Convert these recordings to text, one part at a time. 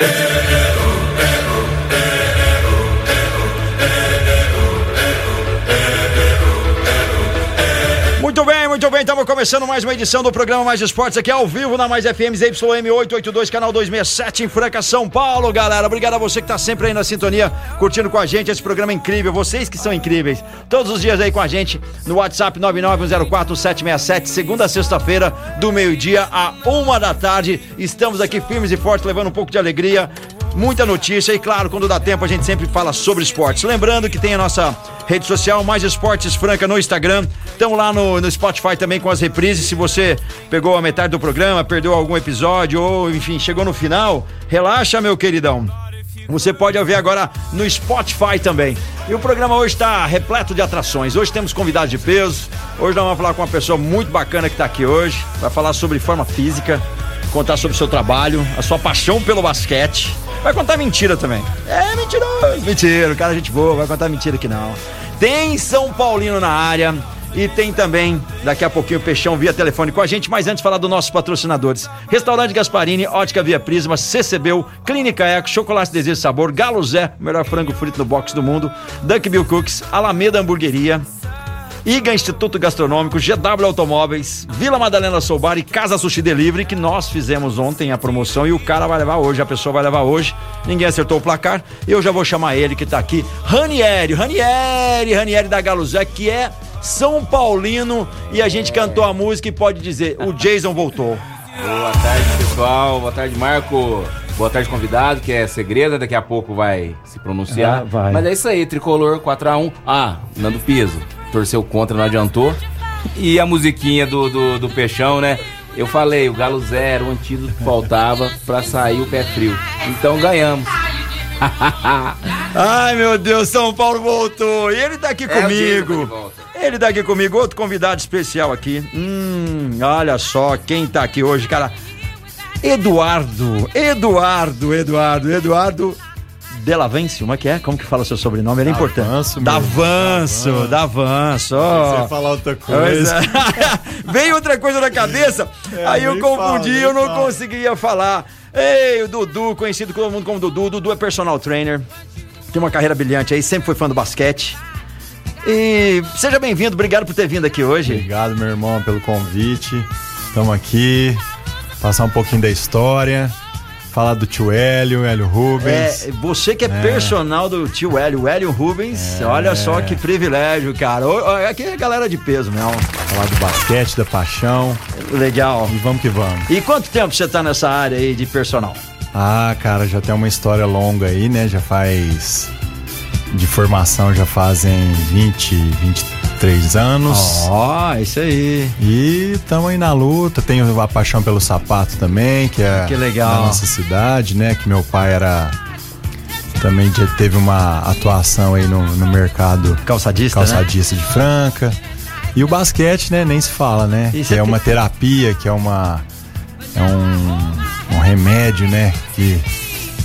Yeah. bem. Estamos começando mais uma edição do programa Mais Esportes aqui ao vivo na Mais FM ZYM 882, canal 267 em Franca, São Paulo, galera. Obrigado a você que está sempre aí na sintonia, curtindo com a gente esse programa incrível. Vocês que são incríveis. Todos os dias aí com a gente no WhatsApp 991041767, segunda a sexta-feira, do meio-dia a uma da tarde. Estamos aqui firmes e fortes, levando um pouco de alegria muita notícia e claro, quando dá tempo a gente sempre fala sobre esportes. Lembrando que tem a nossa rede social Mais Esportes Franca no Instagram. Estamos lá no, no Spotify também com as reprises. Se você pegou a metade do programa, perdeu algum episódio ou enfim, chegou no final, relaxa, meu queridão. Você pode ouvir agora no Spotify também. E o programa hoje está repleto de atrações. Hoje temos convidados de peso. Hoje nós vamos falar com uma pessoa muito bacana que está aqui hoje. Vai falar sobre forma física, contar sobre o seu trabalho, a sua paixão pelo basquete. Vai contar mentira também. É mentiroso. Mentira, o cara é gente boa, vai contar mentira aqui não. Tem São Paulino na área. E tem também, daqui a pouquinho, o Peixão via telefone com a gente, mas antes falar dos nossos patrocinadores. Restaurante Gasparini, Ótica Via Prisma, CCBU, Clínica Eco, Chocolate Desejo Sabor, Galo Zé, o melhor frango frito no box do mundo, Duck Bill Cooks, Alameda Hamburgueria, IGA Instituto Gastronômico, GW Automóveis, Vila Madalena Soubar e Casa Sushi Delivery, que nós fizemos ontem a promoção e o cara vai levar hoje, a pessoa vai levar hoje. Ninguém acertou o placar. Eu já vou chamar ele que tá aqui, Ranieri, Ranieri, Ranieri da Galo Zé, que é São Paulino e a gente cantou a música e pode dizer, o Jason voltou. Boa tarde, pessoal. Boa tarde, Marco. Boa tarde, convidado, que é segredo, daqui a pouco vai se pronunciar. Ah, vai. Mas é isso aí, tricolor 4x1. Ah, Nando Piso. Torceu contra, não adiantou. E a musiquinha do, do, do Peixão, né? Eu falei, o Galo zero, o antídoto que faltava pra sair o pé frio. Então ganhamos. Ai, meu Deus, São Paulo voltou. E ele tá aqui É, comigo. Ele tá aqui comigo, outro convidado especial aqui. Hum, olha só quem tá aqui hoje, cara. Eduardo, Eduardo, Eduardo, Eduardo Delavance, como é que é? Como que fala seu sobrenome? Ele é importante. Davanço. Davanço, Davanço, ó. Você falar outra coisa. é. Veio outra coisa na cabeça, É, aí eu confundi, fala, eu não fala. conseguia falar. Ei, o Dudu, conhecido todo mundo como Dudu. Dudu é personal trainer, tem uma carreira brilhante aí, sempre foi fã do basquete. E seja bem-vindo, obrigado por ter vindo aqui hoje. Obrigado, meu irmão, pelo convite. Estamos aqui. Passar um pouquinho da história. Falar do tio Hélio, Hélio Rubens. É, você que é, personal do tio Hélio, Hélio Rubens, olha só que privilégio, cara. Aqui é galera de peso mesmo. Falar do basquete, da paixão. Legal. E vamos que vamos. E quanto tempo você tá nessa área aí de personal? Ah, cara, já tem uma história longa aí, né? Já faz. De formação já fazem 20, 23 anos. Ó, isso aí. E estamos aí na luta. Tenho a paixão pelo sapato também, que é Que legal. da nossa cidade, né? Que meu pai era. Também já teve uma atuação aí no, no mercado Calçadista, né? calçadista de Franca. E o basquete, né? Nem se fala, né? Isso que é aqui- uma terapia, que é uma. É um, um remédio, né? Que,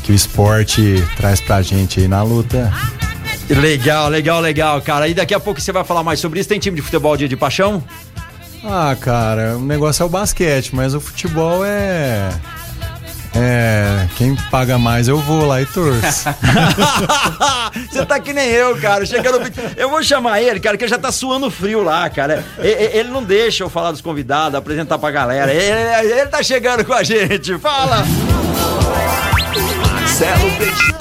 que o esporte traz pra gente aí na luta. Legal, legal, legal, cara. E daqui a pouco você vai falar mais sobre isso. Tem time de futebol dia de paixão? Ah, cara, o negócio é o basquete, mas o futebol é. É. Quem paga mais eu vou lá e torço. Você tá que nem eu, cara. Chegando... Eu vou chamar ele, cara, que já tá suando frio lá, cara. Ele não deixa eu falar dos convidados, apresentar pra galera. Ele, ele tá chegando com a gente. Fala! Marcelo Peixão.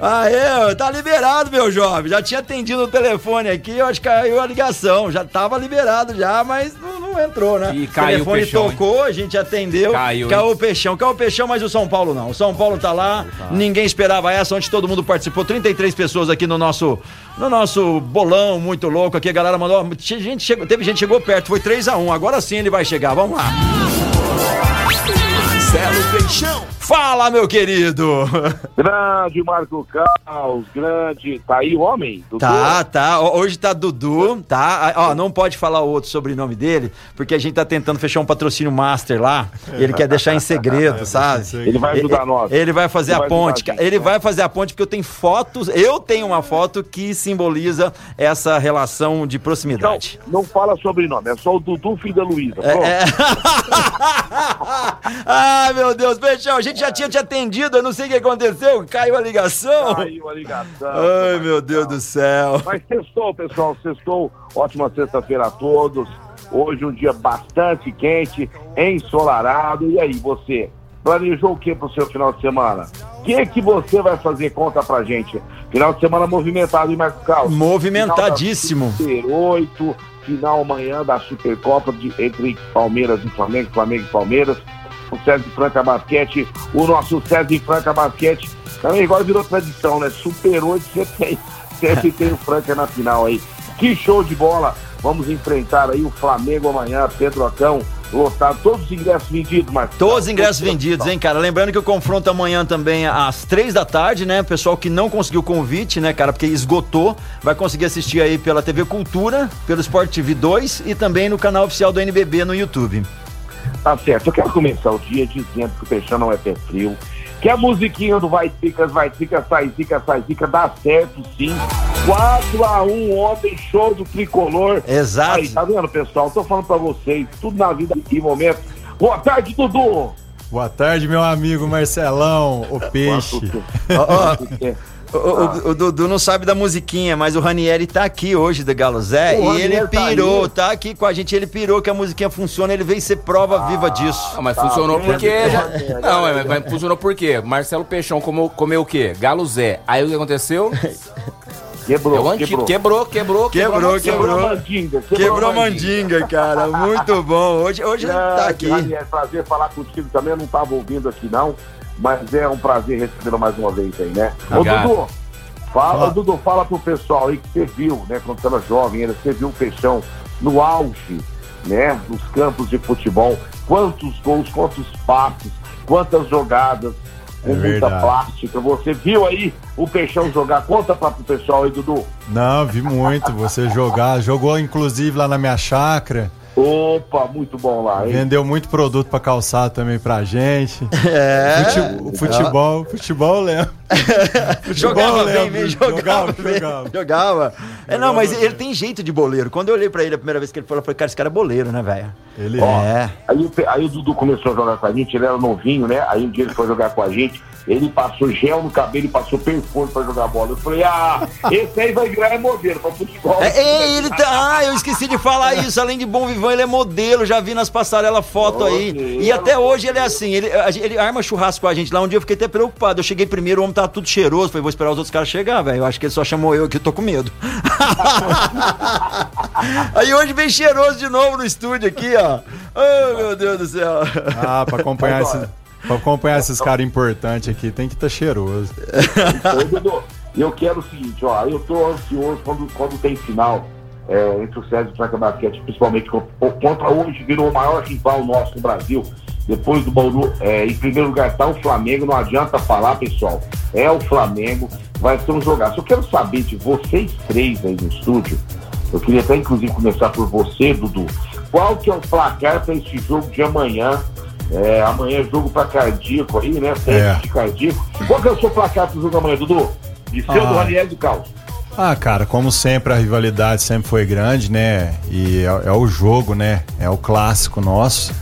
Ah, é, tá liberado, meu jovem. Já tinha atendido o telefone aqui, eu acho que caiu a ligação. Já tava liberado já, mas não, não entrou, né? E caiu o telefone o peixão, tocou, a gente atendeu. Caiu, Caiu hein? o peixão. Caiu o peixão, mas o São Paulo não. O São Paulo tá lá, ninguém esperava essa, onde todo mundo participou. 33 pessoas aqui no nosso, no nosso bolão muito louco aqui. A galera mandou. Gente chegou, teve gente que chegou perto, foi 3 a 1 Agora sim ele vai chegar. Vamos lá. Marcelo Peixão. Fala, meu querido! Grande Marco Caos, grande. Tá aí o homem? Dudu? Tá, tá. Ho- Hoje tá Dudu, tá? Ó, não pode falar o outro sobrenome dele, porque a gente tá tentando fechar um patrocínio master lá. Ele quer deixar em segredo, sabe? Ele vai ajudar Ele- nós. Ele vai fazer Ele a vai ponte. gente, Ele né? vai fazer a ponte porque eu tenho fotos. Eu tenho uma foto que simboliza essa relação de proximidade. não fala sobrenome, é só o Dudu, filho da Luísa. Pronto. É, é. Ai, meu Deus, Peixão, a gente já tinha te atendido, eu não sei o que aconteceu, caiu a ligação. Caiu a ligação. Ai, meu Deus do céu. Mas sextou, pessoal, sextou. Ótima sexta-feira a todos. Hoje um dia bastante quente, ensolarado. E aí, você planejou o que pro seu final de semana? O que que você vai fazer? Conta pra gente. Final de semana movimentado em Marcos Carlos. Movimentadíssimo. Super 8, final amanhã da Supercopa de, entre Palmeiras e Flamengo, Flamengo e Palmeiras. O César Franca Basquete, o nosso César Franca Basquete, também agora virou tradição, né? Super 8, sempre tem, sempre tem o Franca na final aí. Que show de bola! Vamos enfrentar aí o Flamengo amanhã, Pedrocão, lotado, todos os ingressos vendidos, Marcos. Todos os ingressos vendidos, hein, cara? Lembrando que o confronto amanhã também às três da tarde, né? Pessoal que não conseguiu convite, né, cara? Porque esgotou, vai conseguir assistir aí pela TV Cultura, pelo Sport TV 2 e também no canal oficial do NBB no YouTube. Tá certo. Eu quero começar o dia dizendo que o Peixão não é pé frio. Que a musiquinha do Vai Zica, Vai Zica, Sai Zica, Sai Zica dá certo sim. 4x1 ontem, show do tricolor. Exato. Aí, tá vendo, pessoal? Tô falando pra vocês, tudo na vida e momento. Boa tarde, Dudu! Boa tarde, meu amigo Marcelão, o peixe. Ó, É. O, o- o Dudu não sabe da musiquinha, mas o Ranieri tá aqui hoje do Galo Zé O e ele Ranieri tá pirou, aí. tá aqui com a gente, ele pirou que a musiquinha funciona, ele veio ser prova viva disso. Ah, mas Tá funcionou porque. Tá já-? Não, mas, mas funcionou por quê? Marcelo Peixão comeu, comeu o quê? Galo Zé. Aí o que aconteceu? Quebrou, É quebrou. Quebrou, quebrou, Quebrou, quebrou. Quebrou a mandinga. Quebrou a mandinga, cara, muito bom. Hoje, hoje ele tá aqui. É prazer falar contigo também, eu não tava ouvindo aqui não, mas é um prazer recebê-lo mais uma vez aí, né? Ô. Dudu, fala, Dudu, fala pro pessoal aí que você viu, né, quando você era jovem, ainda, você viu o Peixão no auge, né, nos campos de futebol, quantos gols, quantos passes, quantas jogadas, com É muita verdade. plástica. Você viu aí o Peixão jogar? Conta pra pro pessoal aí, Dudu. Não, vi muito você jogar. Jogou inclusive lá na minha chácara. Opa, muito bom lá, hein? Vendeu muito produto pra calçar também pra gente. É. Fute- futebol, futebol, lembro. Jogava lembro. bem, jogava, Jogava, bem, jogava. jogava. É, não, mas ele tem jeito de boleiro. Quando eu olhei pra ele a primeira vez que ele falou, eu falei, cara, esse cara é boleiro, né, velho? Ele Ó, É. Aí, o Pe- aí o Dudu começou a jogar com a gente, ele era novinho, né? Aí um dia ele foi jogar com a gente, ele passou gel no cabelo e passou perfume pra jogar bola. Eu falei, ah, esse aí vai virar modelo pra futebol. É, é, ele tá. Ah, eu esqueci de falar isso. Além de bom vivão, ele é modelo. Já vi nas passarelas foto aí. Modelo. E até hoje ele é assim. Ele, ele arma churrasco com a gente lá. Um dia eu fiquei até preocupado. Eu cheguei primeiro, o homem tava tudo cheiroso. Falei, vou esperar os outros caras chegar, velho. Eu acho que ele só chamou eu aqui, eu tô com medo. aí hoje vem cheiroso de novo no estúdio aqui, ó. Oh, meu Deus do céu. Ah, pra acompanhar, esse, pra acompanhar esses caras importantes aqui, tem que estar cheiroso. Ô, Dudu, eu quero o seguinte, ó, eu tô ansioso quando, quando tem final é, entre o César e o Franca Basquete, principalmente co- contra hoje, virou o maior rival nosso no Brasil. Depois do Bauru, é, em primeiro lugar tá o Flamengo, não adianta falar, pessoal. É o Flamengo, vai ser um jogaço. Eu quero saber de vocês três aí no estúdio, eu queria até inclusive começar por você, Dudu. Qual que é o placar para esse jogo de amanhã? É, amanhã é jogo para cardíaco aí, né? Teste É. de cardíaco. Qual que é o seu placar pro jogo amanhã, Dudu? De seu, Ah. do Ranieri e do Caos. Ah, cara, como sempre a rivalidade sempre foi grande, né? E é, é o jogo, né? É o clássico nosso.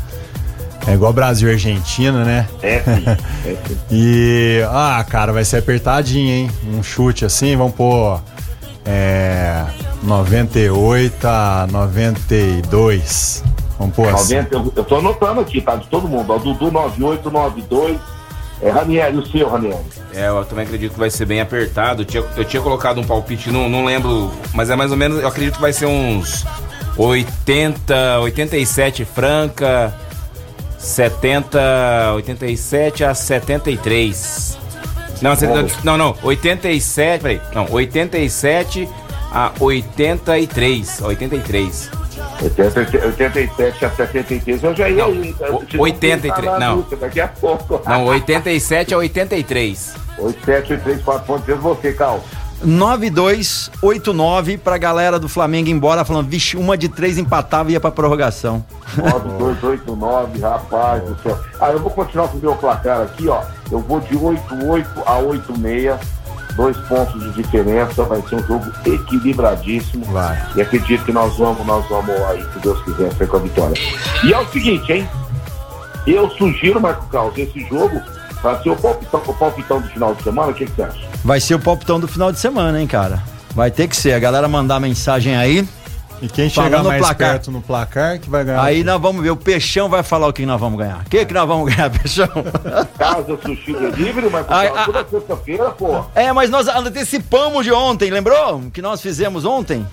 É igual Brasil e Argentina, né? É. É. E, ah, cara, vai ser apertadinho, hein? Um chute assim, vamos pôr é, 98 a 92. Vamos pôr assim. 90, eu, eu tô anotando aqui, tá? De todo mundo. Ó, Dudu 9892. É Ranieri, o seu, Ranieri. É, eu também acredito que vai ser bem apertado. Eu tinha, eu tinha colocado um palpite, não, não lembro, mas é mais ou menos, eu acredito que vai ser uns 80, 87 Franca, 70, 87 a 73. Não, 70, não, não, 87, peraí, não, 87 a 83, 83. 80, 87 a 73 eu já ia Não, aí. vão 83, pensar na não. luta Daqui a pouco. Não, 87 a 83. 87, 83, 4 pontos. Você, Cal. 9289 pra galera do Flamengo embora, falando, vixe, uma de três empatava e ia pra prorrogação. 9289, rapaz do céu. Ah, eu vou continuar com o meu placar aqui, ó. Eu vou de 88 a 86. Dois pontos de diferença. Vai ser um jogo equilibradíssimo. Vai. E acredito que nós vamos, nós vamos aí, se Deus quiser, ser com a vitória. E é o seguinte, hein? Eu sugiro, Marco Carlos, esse jogo vai ser o palpitão, o palpitão do final de semana. O que, que você acha? Vai ser o palpitão do final de semana, hein, cara? Vai ter que ser. A galera mandar mensagem aí. E quem chegar no mais placar. perto no placar que vai ganhar. Aí nós vamos ver. O Peixão vai falar o que nós vamos ganhar. O que, que nós vamos ganhar, Peixão? Casa Sushi Delivery, Ai, ah, toda sexta-feira, pô. É, mas nós antecipamos de ontem, lembrou? Que nós fizemos ontem.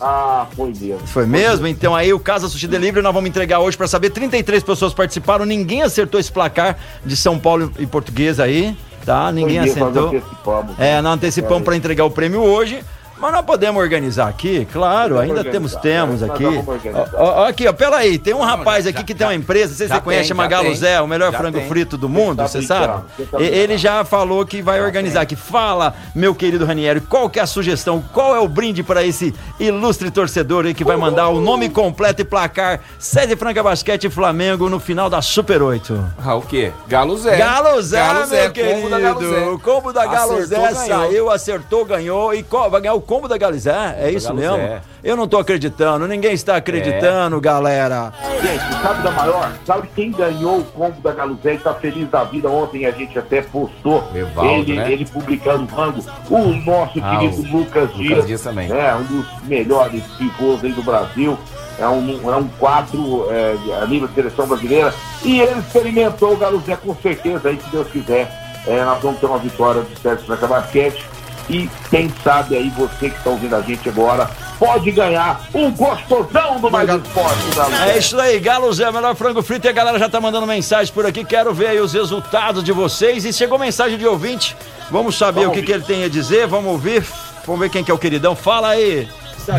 Ah, foi mesmo. Foi mesmo? Então aí o Casa Sushi Delivery nós vamos entregar hoje pra saber. 33 pessoas participaram, ninguém acertou esse placar de São Paulo e Português aí, tá? Ninguém Foi mesmo, nós acertou. antecipamos. É, nós antecipamos É. pra entregar o prêmio hoje. Mas nós podemos organizar aqui, claro, ainda temos, temos aqui. vamos organizar. Ó, ó, aqui, ó, peraí, tem um rapaz já- aqui que já- tem uma empresa, você, já você conhece, tem, chama já Galo tem. Zé, o melhor Já frango tem. frito do mundo, você sabe? tá Ele já falou que vai organizar aqui. Fala, meu querido Ranieri, qual que é a sugestão, qual é o brinde para esse ilustre torcedor aí que vai mandar o nome completo e placar Sede Franca Basquete e Flamengo no final da Super 8? Ah, o quê? Galo Zé. Galo Zé, Galo Zé, meu querido. combo da Galo Zé. O combo da Galo Acertou, Zé ganhou. saiu, acertou, ganhou. E vai ganhar o combo da Galo Zé? É isso Galo mesmo? Eu não tô acreditando, ninguém está acreditando, galera. Gente, sabe da maior? Sabe quem ganhou o combo da Galuzé e tá feliz da vida? Ontem a gente até postou Evaldo, ele, né? ele publicando o rango. O nosso Ah, querido o Lucas, Lucas Dias. Dias também. É, um dos melhores pivôs aí do Brasil. É um, é um quatro é, a nível de seleção brasileira. E ele experimentou o Galuzé com certeza aí, se Deus quiser. É, nós vamos ter uma vitória do Sérgio Franca Basquete. E quem sabe aí, você que está ouvindo a gente agora, pode ganhar um gostosão do Mais Esporte, Galuzé. É isso aí, Galo Zé, melhor frango frito. E a galera já tá mandando mensagem por aqui. Quero ver aí os resultados de vocês. E chegou mensagem de ouvinte. Vamos saber Vamos o que, que ele tem a dizer. Vamos ouvir. Vamos ver quem que é o queridão. Fala aí.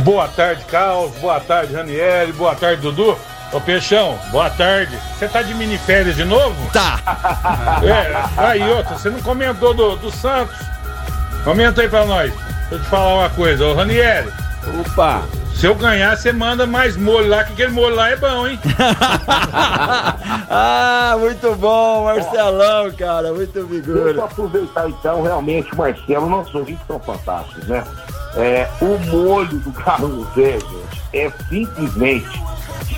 Boa tarde, Carlos. Boa tarde, Ranieri. Boa tarde, Dudu. Ô, Peixão, boa tarde. Você tá de miniférias de novo? Tá. É, aí outra, você não comentou do, do Santos? Comenta aí pra nós. Deixa eu te falar uma coisa, ô Ranieri. Opa! Se eu ganhar, você manda mais molho lá, que aquele molho lá é bom, hein? ah, muito bom, Marcelão, cara. Muito Deixa eu vigor. aproveitar então, realmente, Marcelo, nossos ouvintes são fantásticos, né? É, o molho do Carlos Zé, gente, é simplesmente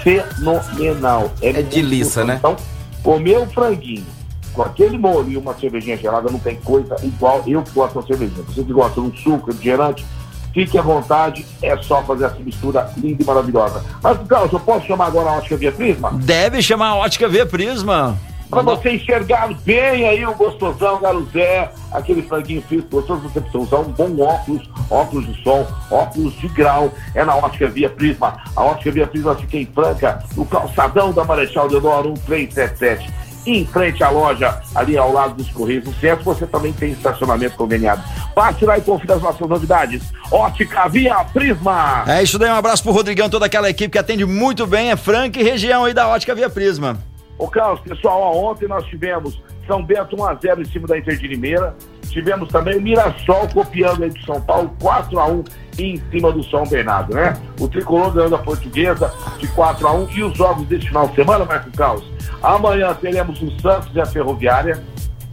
fenomenal. É muito delícia, né? Então, comer um franguinho com aquele molho e uma cervejinha gelada não tem coisa igual. Eu que gosto de uma cervejinha. Você que gosta de um suco, refrigerante, fique à vontade, é só fazer essa mistura linda e maravilhosa. Mas, Carlos, eu posso chamar agora a ótica via Prisma? Deve chamar a ótica V Prisma. Pra você enxergar bem aí o gostosão, Galuzé, aquele franguinho frito gostoso, você precisa usar um bom óculos, óculos de som, óculos de grau, é na Ótica Via Prisma. A Ótica Via Prisma fica em Franca, no calçadão da Marechal Deodoro 1377. Em frente à loja, ali ao lado dos Correios do Centro, você também tem estacionamento conveniado. Passe lá e confira as nossas novidades. Ótica Via Prisma. É isso daí, um abraço pro Rodrigão, toda aquela equipe que atende muito bem, é Franca e região aí da ótica Via Prisma. Ô Carlos, pessoal, ó, ontem nós tivemos São Bento 1x0 em cima da Inter de Limeira. Tivemos também o Mirassol copiando aí do São Paulo 4x1 em cima do São Bernardo, né? O tricolor ganhando a portuguesa de 4x1 e os jogos deste final de semana, Marco Carlos. Amanhã teremos o Santos e a Ferroviária.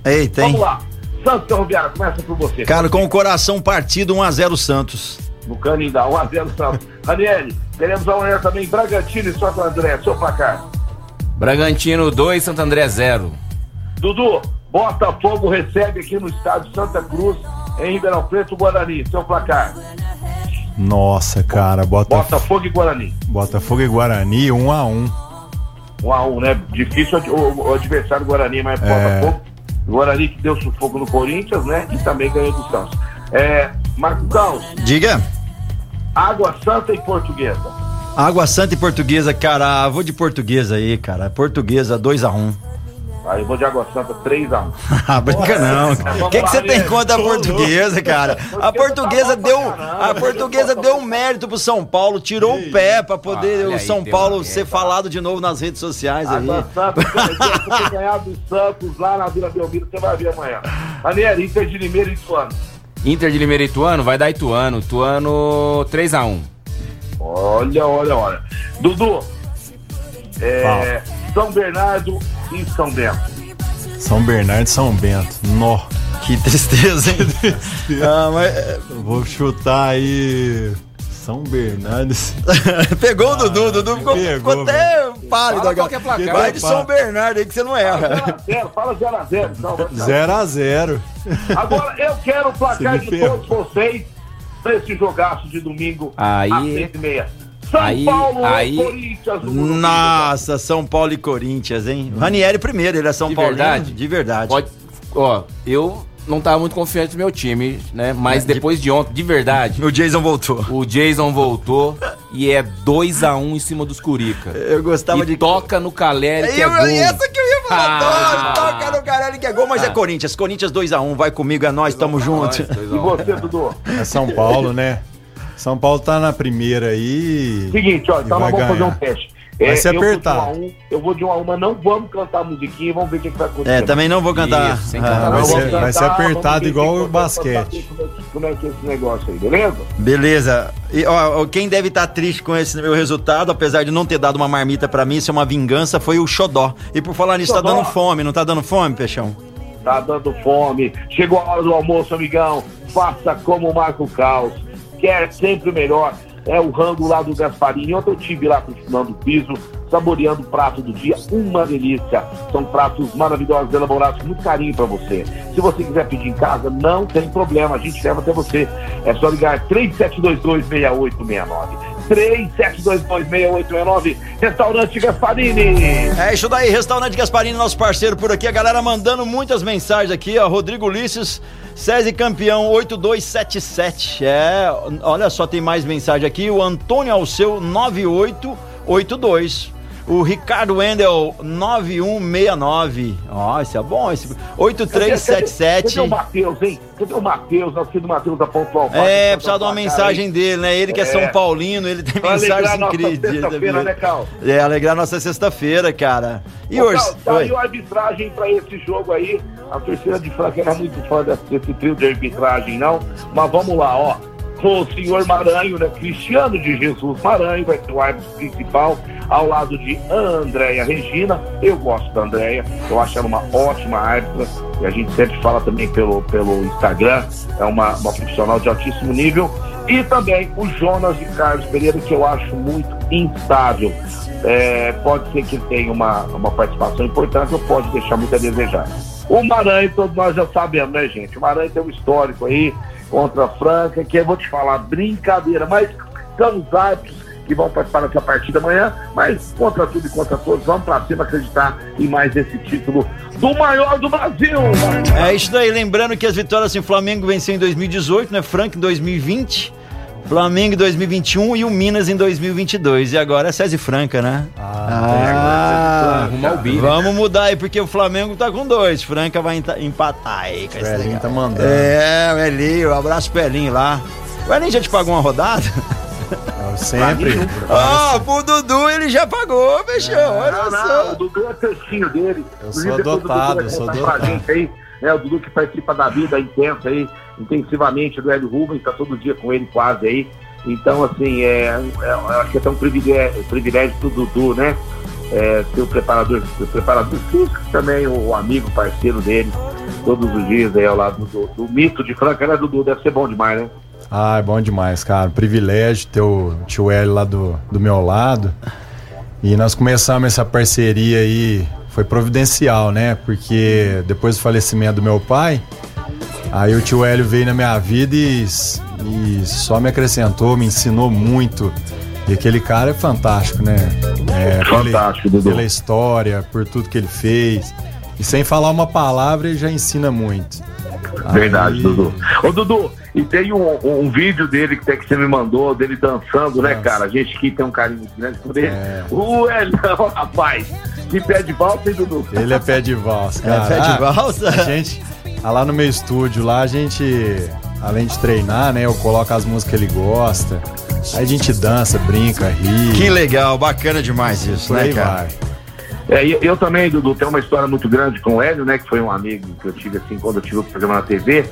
Eita, hein? Vamos lá. Santos e Ferroviária, começa por você. Cara, com o coração partido, 1x0 Santos. No Canindá, 1x0 Santos. Ranieri, teremos amanhã também Bragantino e Santo André. Seu placar. Bragantino 2, Santo André 0. Dudu, Botafogo recebe aqui no estádio Santa Cruz, em Ribeirão Preto, Guarani. Seu placar. Nossa, cara, Botaf... Botafogo e Guarani. Botafogo e Guarani, 1 a 1 Um a um, né? Difícil o, o adversário Guarani, mas É. Botafogo. Guarani que deu sufoco no Corinthians, né? E também ganhou do Santos. É, Marco Caos, Diga. Água Santa e Portuguesa. Água Santa e Portuguesa, cara, vou de Portuguesa aí, cara. Portuguesa 2x1. Aí eu vou de Água Santa 3x1. Ah, brinca não. O que, que você tem contra a portuguesa, cara? A portuguesa deu, a portuguesa deu um mérito pro São Paulo, tirou o pé pra poder o São Paulo ser falado de novo nas redes sociais. Água Santa, se você ganhar do Santos lá na Vila Belmiro, você vai ver amanhã. Ranieri, Inter de Limeira e Ituano. Inter de Limeira e Ituano, vai dar Ituano. Ituano 3x1. Olha, olha, olha. Dudu, é, São Bernardo e São Bento. São Bernardo e São Bento. Nó. Que tristeza, hein? ah, mas, Eu vou chutar aí. São Bernardo. pegou o Dudu, o Dudu ficou, Pegou, ficou até pálido Fala agora. qual que é placar. Vai de São Bernardo aí que você não erra. 0x0, fala 0x0. Não, vai ficar- 0 a 0 Agora eu quero o placar de todos vocês pra esse jogaço de domingo Aí- às 6h30. São aí- Paulo aí- Corinthians. Nossa, São Paulo e Corinthians, hein? Ranieri primeiro, ele é São De Paulo. verdade? De verdade. Pode. Ó, eu não tava muito confiante no meu time, né? Mas depois de ontem, de verdade, O Jason voltou. o Jason voltou e é 2x1 em cima dos Curica. Eu gostava E de. toca no Caleri que é Eu, gol. essa que eu ia falar, Ah. dois, toca no Carelli que é gol, mas é Corinthians. Corinthians 2x1, vai comigo, é nós, tamo junto. E você, Dudu? É São Paulo, né? São Paulo tá na primeira aí. Seguinte, ó, então nós vamos fazer um teste. Vai ser eu vou de apertado. um a um, eu vou de um a um, mas não vamos cantar a musiquinha e vamos ver o que, que vai acontecer. É, também não vou cantar. Isso, sem Ah, cantar Vai Não ser, vamos vai ser cantar, apertado igual o basquete. Como é, que, como é que é esse negócio aí, beleza? Beleza. E, ó, quem deve estar triste com esse meu resultado, apesar de não ter dado uma marmita pra mim, isso é uma vingança, foi o Xodó. E por falar nisso, tá Xodó. dando fome, não tá dando fome, Peixão? Tá dando fome. Chegou a hora do almoço, amigão. Faça como o Marco Caos. Quer sempre o melhor. É o rango lá do Gasparini. Ontem eu tive lá costumando o piso, saboreando o prato do dia. Uma delícia. São pratos maravilhosos, elaborados com muito carinho pra você. Se você quiser pedir em casa, não tem problema. A gente leva até você. É só ligar 3722-6869. 3722-6869. Restaurante Gasparini. É isso daí, Restaurante Gasparini, nosso parceiro por aqui. A galera mandando muitas mensagens aqui, ó. Rodrigo Ulisses, SESI campeão 8277. É, olha só, tem mais mensagem aqui. O Antônio Alceu 9882. O Ricardo Wendel 9169. Ó, esse é bom. Esse... Cadê 8377. o Matheus, hein? Cadê o Matheus? Nosso filho Matheus da Pontual. É, precisa de uma mensagem dele, né? Ele que é, São É. Paulino, ele tem Pra alegrar mensagens nossa incríveis. sexta-feira, né, Cal? É, alegrar nossa sexta-feira, cara. E Ô, hoje? Cal, saiu a arbitragem pra esse jogo aí. A torcida de Franca era muito fã desse, trio de arbitragem, não. Mas vamos lá, ó. Com o senhor Maranho, né? Cristiano de Jesus Maranho vai ser o árbitro principal, ao lado de Andréia Regina. Eu gosto da Andréia, eu acho ela uma ótima árbitra. E a gente sempre fala também pelo, pelo Instagram. É uma, uma profissional de altíssimo nível. E também o Jonas de Carlos Pereira, que eu acho muito instável. É, pode ser que tenha uma, uma participação importante ou pode deixar muito a desejar. O Maranhão, todos nós já sabemos, né, gente? O Maranhão tem um histórico aí contra a Franca, que eu vou te falar, brincadeira, mas são os árbitros que vão participar dessa partida amanhã, mas contra tudo e contra todos, vamos pra cima acreditar em mais esse título do maior do Brasil! É isso daí, lembrando que as vitórias em Flamengo venceu em 2018, né? Franca em 2020, Flamengo em 2021 e o Minas em 2022. E agora é César Franca, né? Ah, Arrumar o bi, né? Vamos mudar aí, porque o Flamengo tá com dois. Franca vai empatar aí com Pelinho tá mandando. É, o Elinho, um abraço pro Elinho lá. O Elinho já te pagou uma rodada? Sempre. Ó, pro Dudu ele já pagou, fechou. Olha Não, não, só. o Dudu é textinho dele. Eu sou depois o Dudu adotado, eu sou adotado. gente aí, né, o Dudu que participa da vida intensa aí, intensivamente do Hélio Rubens, tá todo dia com ele quase aí. Então, assim, é, é, eu acho que é até um privilégio, privilégio do Dudu, né? É, ser o preparador, o preparador físico também, o, amigo, parceiro dele, todos os dias aí ao lado do, do mito de Franca, né, Dudu? Deve ser bom demais, né? Ah, é bom demais, cara. Privilégio ter o tio Hélio lá do, do meu lado. E nós começamos essa parceria aí, foi providencial, né? Porque depois do falecimento do meu pai, aí o tio Hélio veio na minha vida e, e só me acrescentou, me ensinou muito. E aquele cara é fantástico, né? É, Fantástico, pela, Dudu. pela história, por tudo que ele fez. E sem falar uma palavra, ele já ensina muito. Verdade, Dudu. Ô, Dudu, e tem um, um vídeo dele que, tem, que você me mandou, dele dançando, né, Nossa. cara? A gente que tem um carinho muito grande por ele. É. O Elhão, rapaz, de pé de valsa, hein, Dudu? Ele é pé de valsa, cara. pé de Ah, valsa? A gente, ah, lá no meu estúdio, lá a gente, além de treinar, né, eu coloco as músicas que ele gosta. Aí a gente dança, brinca, ri. Que legal, bacana demais isso, por né, cara? vai. É, e eu também, Dudu, tenho uma história muito grande com o Hélio, né? Que foi um amigo que eu tive assim quando eu tive o programa na TV.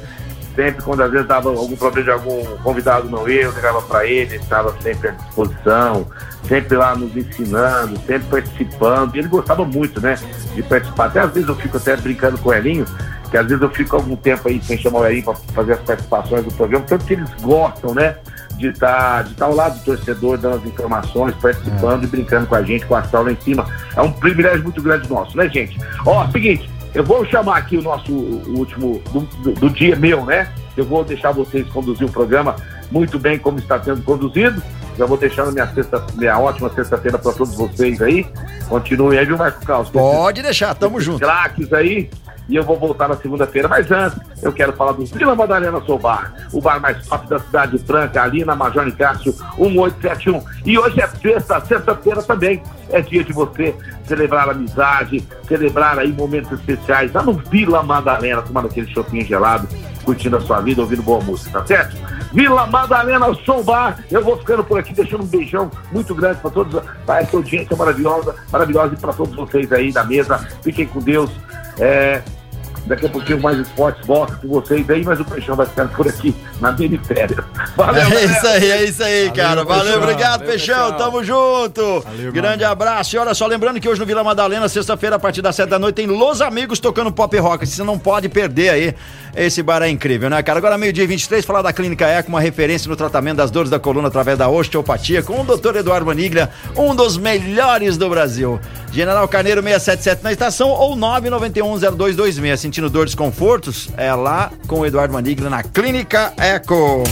Sempre, quando às vezes dava algum problema de algum convidado não eu, eu ligava para ele, ele estava sempre à disposição, sempre lá nos ensinando, sempre participando. E ele gostava muito, né? De participar. Até às vezes eu fico até brincando com o Elinho, que às vezes eu fico algum tempo aí sem chamar o Elinho para fazer as participações do programa, tanto que eles gostam, né? De estar de tá ao lado do torcedor, dando as informações, participando e brincando com a gente, com a lá em cima. É um privilégio muito grande nosso, né, gente? Ó, seguinte, eu vou chamar aqui o nosso o último do, do- do dia meu, né? Eu vou deixar vocês conduzir o programa muito bem como está sendo conduzido. Já vou deixando minha, sexta, minha ótima sexta-feira para todos vocês aí. Continue aí, viu, Marco Carlos? Pode deixar, tamo junto. craques aí. E eu vou voltar na segunda-feira. Mas antes, eu quero falar do Vila Madalena Sou Bar, o bar mais top da cidade de Franca, ali na Major Nicásio 1871. E hoje é sexta, sexta-feira também. É dia de você celebrar a amizade, celebrar aí momentos especiais lá no Vila Madalena, tomando aquele chopinho gelado, curtindo a sua vida, ouvindo boa música, tá certo? Vila Madalena Sou Bar. Eu vou ficando por aqui, deixando um beijão muito grande para todos, para essa audiência maravilhosa, maravilhosa e para todos vocês aí da mesa. Fiquem com Deus. É, daqui a pouquinho mais esportes volta com vocês aí, mas o Peixão vai ficando por aqui na mini férias. Valeu, É galera. isso aí, é isso aí, cara. Valeu, Peixão. obrigado, Valeu, Peixão. Peixão. Tamo junto. Valeu, Grande mano. abraço. E olha só, lembrando que hoje no Vila Madalena, sexta-feira, a partir das sete da noite, tem Los Amigos tocando pop rock. Você não pode perder aí. Esse bar é incrível, né, cara? Agora, meio-dia e 23, falar da Clínica Eco, uma referência no tratamento das dores da coluna através da osteopatia, com o Dr. Eduardo Maniglia, um dos melhores do Brasil. General Carneiro 677 na estação ou 9910226. Sentindo dor, desconfortos? É lá com o Eduardo Maniglia na Clínica Eco.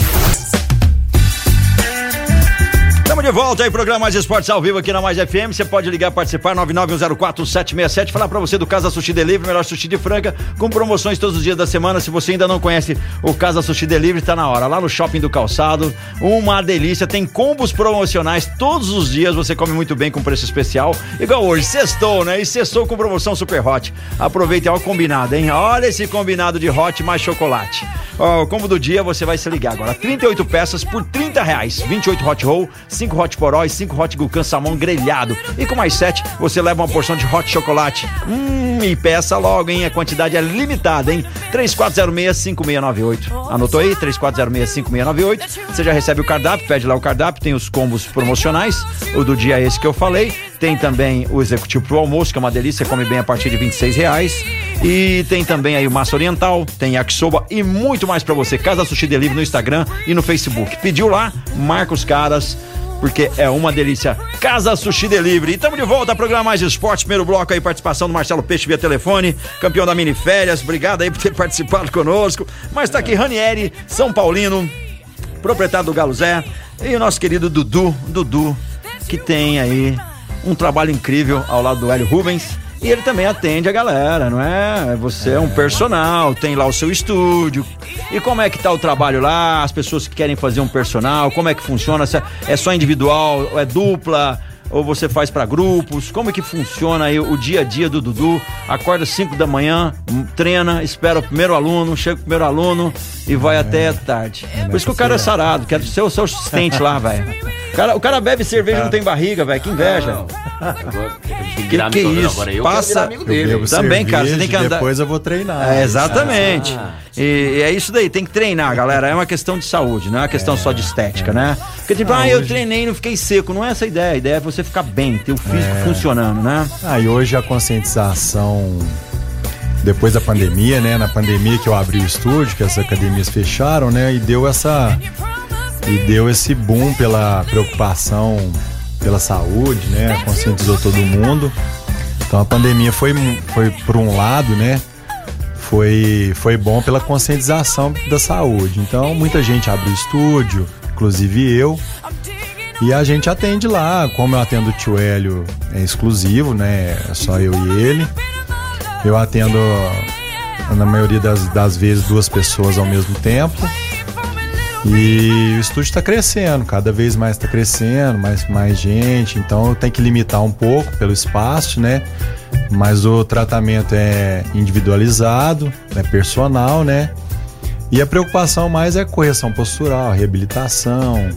Estamos de volta aí, programa Mais Esportes ao vivo aqui na Mais FM. Você pode ligar, participar, 99104-767. Falar pra você do Casa Sushi Delivery, melhor sushi de Franca, com promoções todos os dias da semana. Se você ainda não conhece o Casa Sushi Delivery, tá na hora. Lá no Shopping do Calçado, uma delícia. Tem combos promocionais todos os dias. Você come muito bem com preço especial. Igual hoje, sextou, né? E sextou com promoção super hot. Aproveite, ó, o combinado, hein? Olha esse combinado de hot mais chocolate. Ó, o combo do dia você vai se ligar agora. 38 peças por 30 reais. 28 hot roll, 5 hot poró e 5 hot gucan salmão grelhado. E com mais 7, você leva uma porção de hot chocolate. Hum, e peça logo, hein? A quantidade é limitada, hein? 3406-5698. Anotou aí? 3406-5698. Você já recebe o cardápio, pede lá o cardápio, tem os combos promocionais. O do dia é esse que eu falei. Tem também o executivo pro almoço, que é uma delícia, come bem a partir de 26 reais. E tem também aí o massa oriental, tem yakisoba e muito mais pra você. Casa Sushi Delivery no Instagram e no Facebook. Pediu lá, marca os caras porque é uma delícia. Casa Sushi Delivery. E estamos de volta ao programa Mais Esportes. Primeiro bloco aí, participação do Marcelo Peixe via telefone, campeão da mini férias. Obrigado aí por ter participado conosco. Mas tá aqui Ranieri, São Paulino, proprietário do Galo Zé, e o nosso querido Dudu, Dudu, que tem aí um trabalho incrível ao lado do Hélio Rubens. E ele também atende a galera, não é? Você é um personal, tem lá o seu estúdio. E como é que tá o trabalho lá? As pessoas que querem fazer um personal, como é que funciona? Se É só individual, é dupla? Ou você faz pra grupos? Como é que funciona aí o dia a dia do Dudu? Acorda 5 da manhã, hum, treina, espera o primeiro aluno, chega o primeiro aluno e vai até tarde. Por isso que o cara é sarado, quero ser o seu assistente lá, velho. O cara, o cara bebe cerveja e não tem barriga, velho. Que inveja. Que, Que que é isso? Agora eu Passa- amigo Eu dele. Também, cara, você tem que andar- Depois eu vou treinar. É, exatamente. E, e é isso daí, tem que treinar, galera. É uma questão de saúde, não é uma questão só de estética, né? Porque tipo, ah, eu treinei e não fiquei seco. Não é essa a ideia. A ideia é você ficar bem, ter o físico funcionando, né? Ah, e hoje a conscientização depois da pandemia, né? Na pandemia que eu abri o estúdio, que as academias fecharam, né? E deu essa e deu esse boom pela preocupação pela saúde, né? Conscientizou todo mundo. Então a pandemia foi foi por um lado, né? Foi foi bom pela conscientização da saúde. Então muita gente abriu estúdio, inclusive eu. E a gente atende lá, como eu atendo o tio Hélio, é exclusivo, né? É só eu e ele. Eu atendo, na maioria das, das vezes, duas pessoas ao mesmo tempo. E o estúdio está crescendo, cada vez mais está crescendo, mais, mais gente. Então tenho que limitar um pouco pelo espaço, né? Mas o tratamento é individualizado, é personal, né? E a preocupação mais é correção postural, reabilitação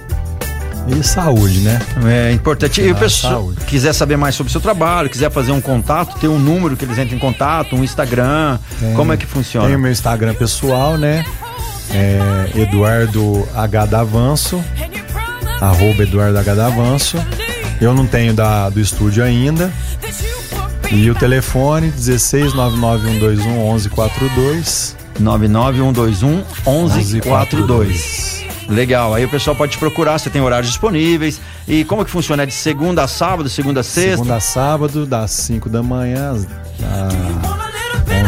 e saúde, né? É importante. E o Ah, pessoal quiser saber mais sobre o seu trabalho, quiser fazer um contato, tem um número que eles entram em contato, um Instagram. Tem. Como é que funciona? Tem o meu Instagram pessoal, né? É Eduardo H Davanço, arroba Eduardo H Davanço. Eu não tenho da, do estúdio ainda. E o telefone 16 99121 1142. 99121 1142. Legal, aí o pessoal pode te procurar, você tem horários disponíveis. E como que funciona? É de segunda a sábado, segunda a sexta? Segunda a sábado, das 5 da manhã às às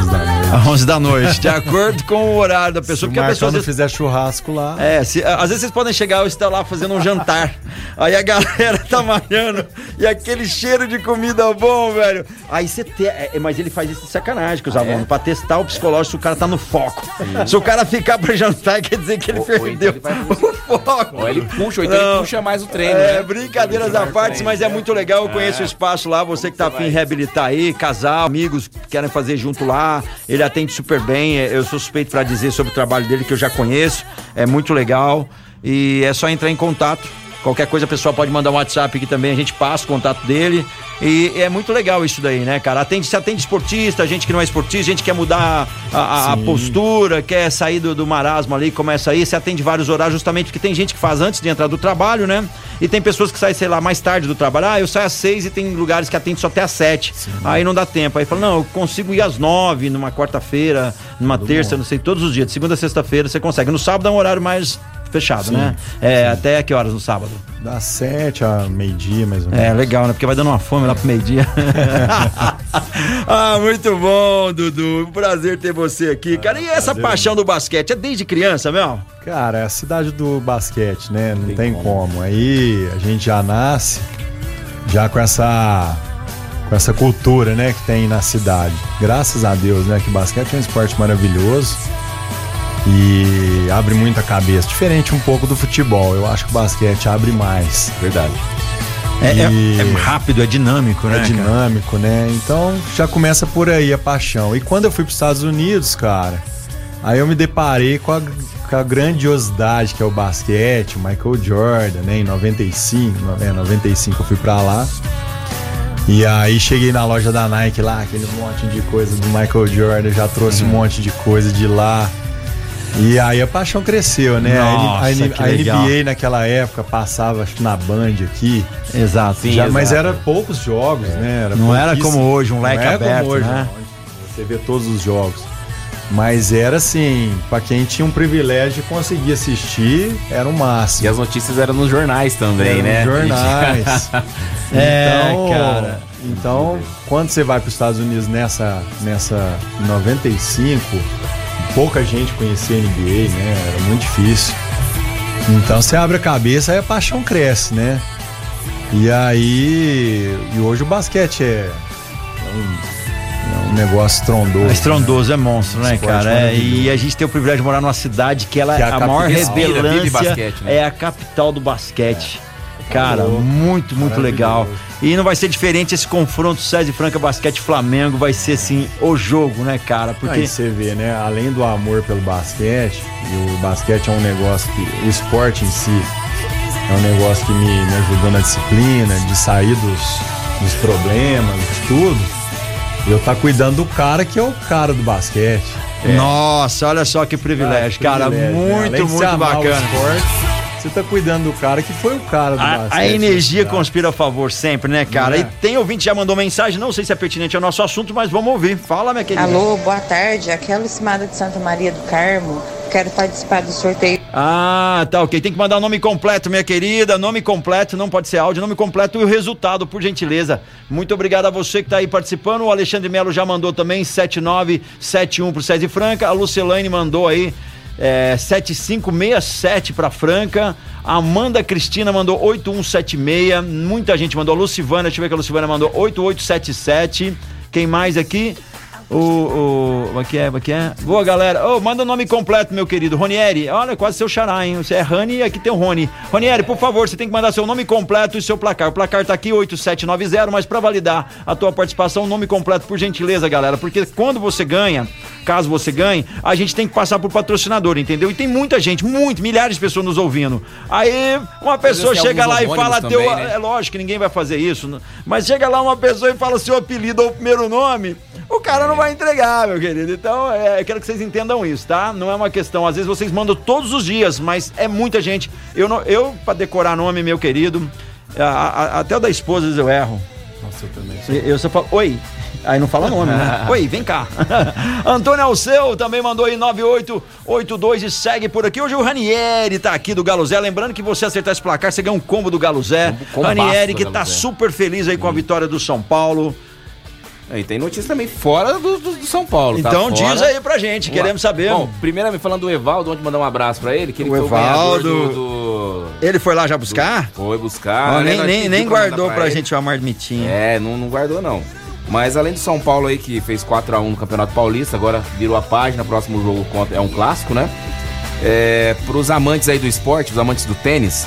11 da noite. Às 11 da noite, de acordo com o horário da Se pessoa. o Porque a pessoa. Às não fizer churrasco lá, É, se- às vezes vocês podem chegar e estar lá fazendo um jantar. Aí a galera tá malhando e aquele cheiro de comida bom, velho. Aí você tem. é, mas ele faz isso de sacanagem com os alunos, pra testar o psicológico se o cara tá no foco. Se o cara ficar pra jantar, quer dizer que ele Ou- ou então perdeu ele o foco. Ou ele puxa, ou então Não. ele puxa mais o treino. É, né? brincadeiras à parte, mas é muito legal. Eu conheço o espaço lá. Você que tá afim de reabilitar aí, casal, amigos que querem fazer junto lá. Ele atende super bem. é, Eu sou suspeito pra dizer sobre o trabalho dele que eu já conheço. É muito legal. E é só entrar em contato. Qualquer coisa, a pessoa pode mandar um WhatsApp aqui também, a gente passa o contato dele. E é muito legal isso daí, né, cara? Atende, se atende esportista, gente que não é esportista, gente que quer mudar a, a- a Sim. postura, quer sair do, do marasmo ali, começa aí, você atende vários horários, justamente porque tem gente que faz antes de entrar do trabalho, né? E tem pessoas que saem, sei lá, mais tarde do trabalho. Ah, eu saio às seis e tem lugares que atende só até às sete. Aí não dá tempo. Aí fala, não, eu consigo ir às nove, numa quarta-feira, numa terça, não sei, todos os dias, de segunda a sexta-feira você consegue. No sábado é um horário mais fechado, Sim, né? É, até que horas no sábado? das 7 a meio-dia, mais ou menos. É, legal, né? Porque vai dando uma fome lá pro meio-dia. ah, muito bom, Dudu. Um prazer ter você aqui, cara. E essa prazer. paixão do basquete? É desde criança, meu? Cara, é a cidade do basquete, né? Não tem, como. Aí a gente já nasce já com essa com essa cultura, né, que tem na cidade. Graças a Deus, né, que basquete é um esporte maravilhoso e abre muita cabeça. Diferente um pouco do futebol. Eu acho que o basquete abre mais. Verdade. É, é- E- é rápido, é dinâmico, né? É cara? dinâmico, né? Então já começa por aí a paixão. E quando eu fui para os Estados Unidos, cara, aí eu me deparei com a, com a grandiosidade que é o basquete, o Michael Jordan, né? Em 95, no- é, 95 eu fui para lá. E aí cheguei na loja da Nike lá, aquele monte de coisa do Michael Jordan, já trouxe um monte de coisa de lá. E aí a paixão cresceu, né? A N- Nossa, a, N- a legal. NBA naquela época passava, acho na Band aqui. Exato. Sim, Já, mas exato. era poucos jogos, né? Era Não era como hoje, um leque Não é aberto, como hoje, né? não. Você vê todos os jogos. Mas era assim, pra quem tinha um privilégio de conseguir assistir, era o E máximo. as notícias eram nos jornais também, Eram né? jornais. É, então, cara. Então, quando você vai para os Estados Unidos nessa, nessa 95, pouca gente conhecia a NBA, né? Era muito difícil. Então você abre a cabeça, aí a paixão cresce, né? E aí. E hoje o basquete é, é um, é um negócio estrondoso. É estrondoso, é monstro, né, Esporte cara? É, e a gente tem o privilégio de morar numa cidade que ela Que é a a maior capital. Vive revelância, basquete, né? é a capital do basquete. Cara, muito, muito legal. E não vai ser diferente esse confronto César e Franca Basquete Flamengo, vai ser assim o jogo, né, cara? Porque Aí você vê, né? Além do amor pelo basquete, e o basquete é um negócio que. O esporte em si é um negócio que me, me ajudou na disciplina, de sair dos, dos problemas, de tudo. E eu tá cuidando do cara que é o cara do basquete. Nossa, olha só que privilégio, cara. privilégio, né? Muito, você muito bacana. Você tá cuidando do cara que foi o cara do A, basquete. a energia Cara. conspira a favor sempre, né, cara? É? E tem ouvinte que já mandou mensagem, não sei se é pertinente ao nosso assunto, mas vamos ouvir. Fala, minha querida. Alô, boa tarde. Aqui é a Lucimada de Santa Maria do Carmo. Quero participar do sorteio. Ah, tá ok. Tem que mandar o nome completo, minha querida. Nome completo, não pode ser áudio, nome completo e o resultado, por gentileza. Muito obrigado a você que tá aí participando. O Alexandre Melo já mandou também 7971 pro César Franca. A Lucelaine mandou aí é, 7567 pra Franca. Amanda Cristina mandou 8176. Muita gente mandou. Lucivana, deixa eu ver que a Lucivana mandou 8877. Quem mais aqui? O, o, aqui é, aqui é. Boa, galera. Ô, manda o nome completo, meu querido. Ronieri. Olha, quase seu xará, hein? Você é Rani e aqui tem o Rony. Ronieri, por favor, você tem que mandar seu nome completo e seu placar. O placar tá aqui, 8790, mas pra validar a tua participação, nome completo, por gentileza, galera. Porque quando você ganha, caso você ganhe, a gente tem que passar por patrocinador, entendeu? E tem muita gente, muito, milhares de pessoas nos ouvindo. Aí uma pessoa chega lá e fala também, teu. né? É lógico que ninguém vai fazer isso, mas chega lá uma pessoa e fala seu apelido ou primeiro nome. O cara não vai entregar, meu querido. Então, é, eu quero que vocês entendam isso, tá? Não é uma questão. Às vezes vocês mandam todos os dias, mas é muita gente. Eu, não, eu para decorar nome, meu querido, a- a- até o da esposa, eu erro. Nossa, eu também. Eu eu só falo, oi. Aí não fala nome, né? Oi, vem cá. Antônio Alceu também mandou aí 9882 e segue por aqui. Hoje o Ranieri tá aqui do Galo Zé. Lembrando que você acertar esse placar, você ganha um combo do Galo Zé. Combaço Ranieri que tá super feliz aí com a vitória do São Paulo. E tem notícia também fora do, do- do São Paulo. tá Então fora. diz aí pra gente, Vamos lá. queremos saber. Bom, primeiramente falando do Evaldo, onde mandar um abraço pra ele, que ele O foi o ganhador Evaldo- do, do- Ele foi lá já buscar? Foi buscar. Né? nem nem, nem pra guardou pra, ele. gente uma marmitinha. É, não, não guardou não. Mas além do São Paulo aí, que fez 4x1 no Campeonato Paulista, agora virou a página, próximo jogo contra- é um clássico, né? É, pros amantes aí do esporte, os amantes do tênis,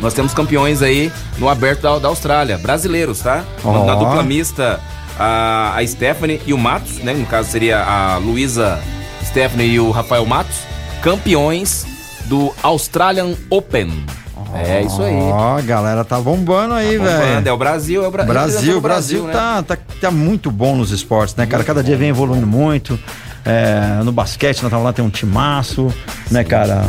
nós temos campeões aí no aberto da, da Austrália, brasileiros, tá? Ó. Na dupla mista, a, a Stephanie e o Matos, né? No caso seria a Luísa Stephanie e o Rafael Matos, campeões do Australian Open. É isso aí. Ó, a galera tá bombando aí, Bombando, velho. É o Brasil, é o Bra Brasil, representando o Brasil, né? tá, tá, tá muito bom nos esportes, né, cara? Cada dia vem evoluindo muito. É, no basquete, nós tava lá, tem um timaço, né, cara?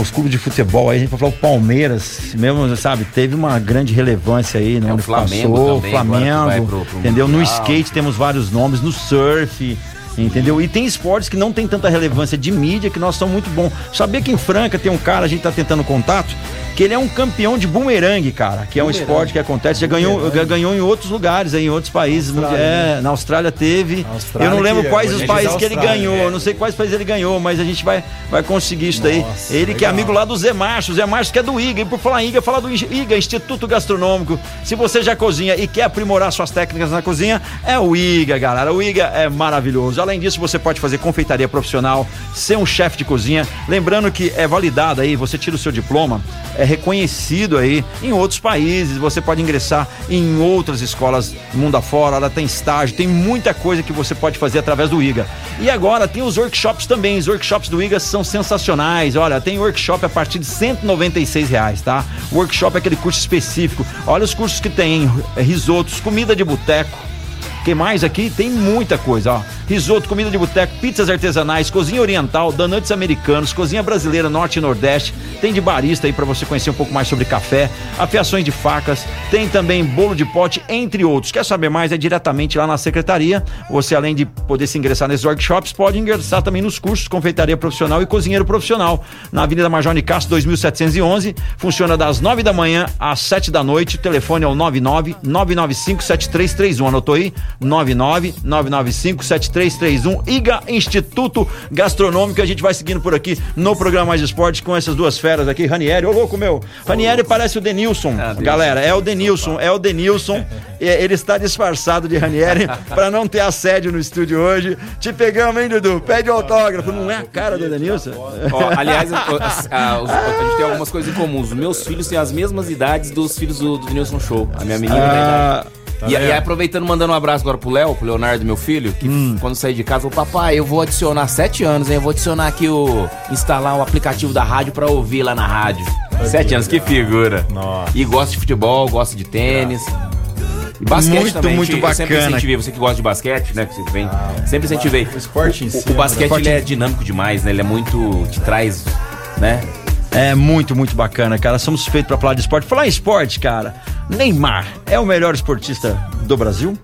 Os clubes de futebol aí, a gente vai falar o Palmeiras, mesmo, sabe, teve uma grande relevância aí, né? É, o Flamengo passou, também, Flamengo, pro- pro entendeu? No Mundial. skate temos vários nomes, no surf, entendeu? E tem esportes que não tem tanta relevância de mídia que nós somos muito bons. Sabia que em Franca tem um cara, a gente tá tentando contato, que ele é um campeão de bumerangue, cara, que é um esporte que acontece, já ganhou, ganhou em outros lugares, em outros países. Austrália, é, na Austrália teve. Na Austrália eu não lembro é, quais hoje os é países da que ele ganhou, é. não sei quais países ele ganhou, mas a gente vai, vai conseguir isso daí. Nossa, ele que é legal. amigo lá do Zé Márcio, o Zé Márcio que é do IGA, e por falar em IGA, falar do IGA, Instituto Gastronômico. Se você já cozinha e quer aprimorar suas técnicas na cozinha, é o IGA, galera. O IGA é maravilhoso. Além disso, você pode fazer confeitaria profissional, ser um chefe de cozinha. Lembrando que é validado aí, você tira o seu diploma, é reconhecido aí em outros países. Você pode ingressar em outras escolas mundo afora, ela tem estágio, tem muita coisa que você pode fazer através do IGA. E agora tem os workshops também. Os workshops do IGA são sensacionais. Olha, tem workshop a partir de 196 reais, tá? Workshop é aquele curso específico. Olha os cursos que tem, risotos, comida de boteco. Que mais aqui? Tem muita coisa, ó. Risoto, comida de boteco, pizzas artesanais, cozinha oriental, donuts americanos, cozinha brasileira norte e nordeste. Tem de barista aí para você conhecer um pouco mais sobre café, afiações de facas, tem também bolo de pote, entre outros. Quer saber mais? É diretamente lá na secretaria. Você, além de poder se ingressar nesses workshops, pode ingressar também nos cursos confeitaria profissional e cozinheiro profissional. Na Avenida Major Castro, 2711. Funciona das 9 da manhã às 7 da noite. O telefone é o 99 995 7331. Anotou aí? 99 995 7331. IGA Instituto Gastronômico. A gente vai seguindo por aqui no programa Mais Esportes com essas duas feras aqui. Ranieri, ô louco meu. Ranieri parece o Denilson. Galera, é o Denilson, é o Denilson. É, Ele está disfarçado de Ranieri para não ter assédio no estúdio hoje. Te pegamos, hein, Dudu? Pede autógrafo. Não é a cara do Denilson? Ó, aliás, a, a- a- os- a gente tem algumas coisas em comum. Os meus filhos têm as mesmas idades dos filhos do, do Nilson Show. A minha menina tem Ah, E, e aí, aproveitando, mandando um abraço agora pro Léo, pro Leonardo, meu filho, que Hum. quando sair de casa, falou, papai, eu vou adicionar sete anos, hein? Eu vou adicionar aqui o. instalar o aplicativo da rádio pra ouvir lá na rádio. Sete anos, que figura. Nossa. E gosta de futebol, gosta de tênis. E basquete Muito, também. muito a gente- eu sempre bacana. incentivei, você que gosta de basquete, né? Que você vem. sempre incentivei. o esporte em O, si o é um basquete esporte- ele é dinâmico demais, né? Ele é muito. te traz, né? É muito, muito bacana, cara. Somos suspeitos pra falar de esporte. Falar em esporte, cara. Neymar é o melhor esportista do Brasil?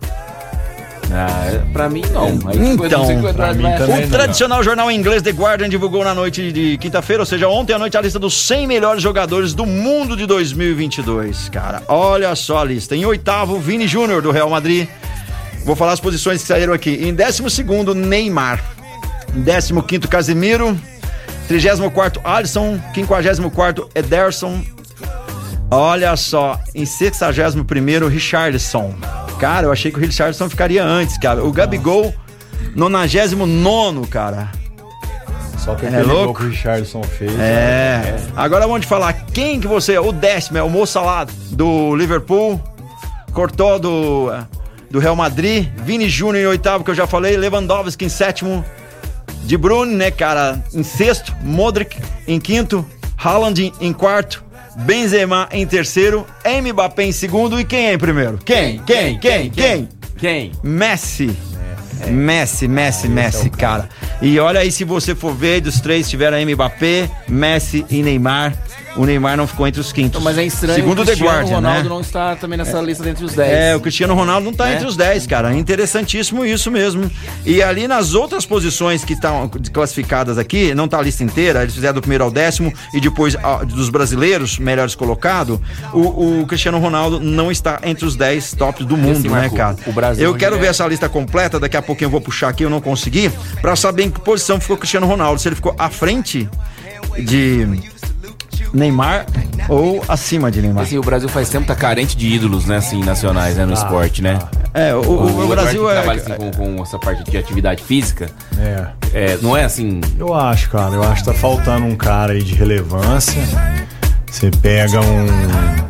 Ah, pra mim não. Aí, Então, não pra mim também. O tradicional jornal inglês The Guardian divulgou na noite de quinta-feira, ou seja, ontem à noite, a lista dos 100 melhores jogadores do mundo de 2022. Cara, olha só a lista. Em oitavo, Vini Júnior, do Real Madrid. Vou falar as posições que saíram aqui. Em décimo segundo, Neymar. Em décimo quinto, Casemiro. 34 Alisson. 54 Ederson. Olha só, em 61 primeiro, Richardson. Cara, eu achei que o Richardson ficaria antes, cara. O Gabigol 99 cara. Só que É louco? que o Richardson fez. É. Agora vamos te falar quem que você é. O décimo é o Mo Salah do Liverpool. Cortou do, do Real Madrid. Vini Júnior em oitavo, que eu já falei. Lewandowski em sétimo. De Bruyne, né, cara, em sexto. Modric em quinto. Haaland em quarto. Benzema em terceiro. Mbappé em segundo. E quem é em primeiro? Quem? Quem? Quem? Quem? Quem? Messi. Messi, Messi, Messi, cara. E olha aí, se você for ver, dos três tiveram Mbappé, Messi e Neymar. O Neymar não ficou entre os quintos. Mas é estranho Segundo o The Cristiano Guardian, Ronaldo né? não está também nessa lista dentre os 10. É, o Cristiano Ronaldo não tá Né? entre os 10, cara. Interessantíssimo isso mesmo. E ali nas outras posições que estão classificadas aqui, não tá a lista inteira, eles fizeram do primeiro ao décimo e depois ah, dos brasileiros, melhores colocado, o, o Cristiano Ronaldo não está entre os 10 tops do mundo, né, Marco, cara? o Brasil eu onde quero é? ver essa lista completa, daqui a pouquinho eu vou puxar aqui, eu não consegui, pra saber em que posição ficou o Cristiano Ronaldo. Se ele ficou à frente de Neymar ou acima de Neymar. Assim, o Brasil faz tempo tá carente de ídolos, né, assim, nacionais, né, no esporte, né? É, o, o- o Brasil é. trabalha assim, com, com essa parte de atividade física, É. é, não é assim, Eu acho, cara. Eu acho que tá faltando um cara aí de relevância. Você pega um.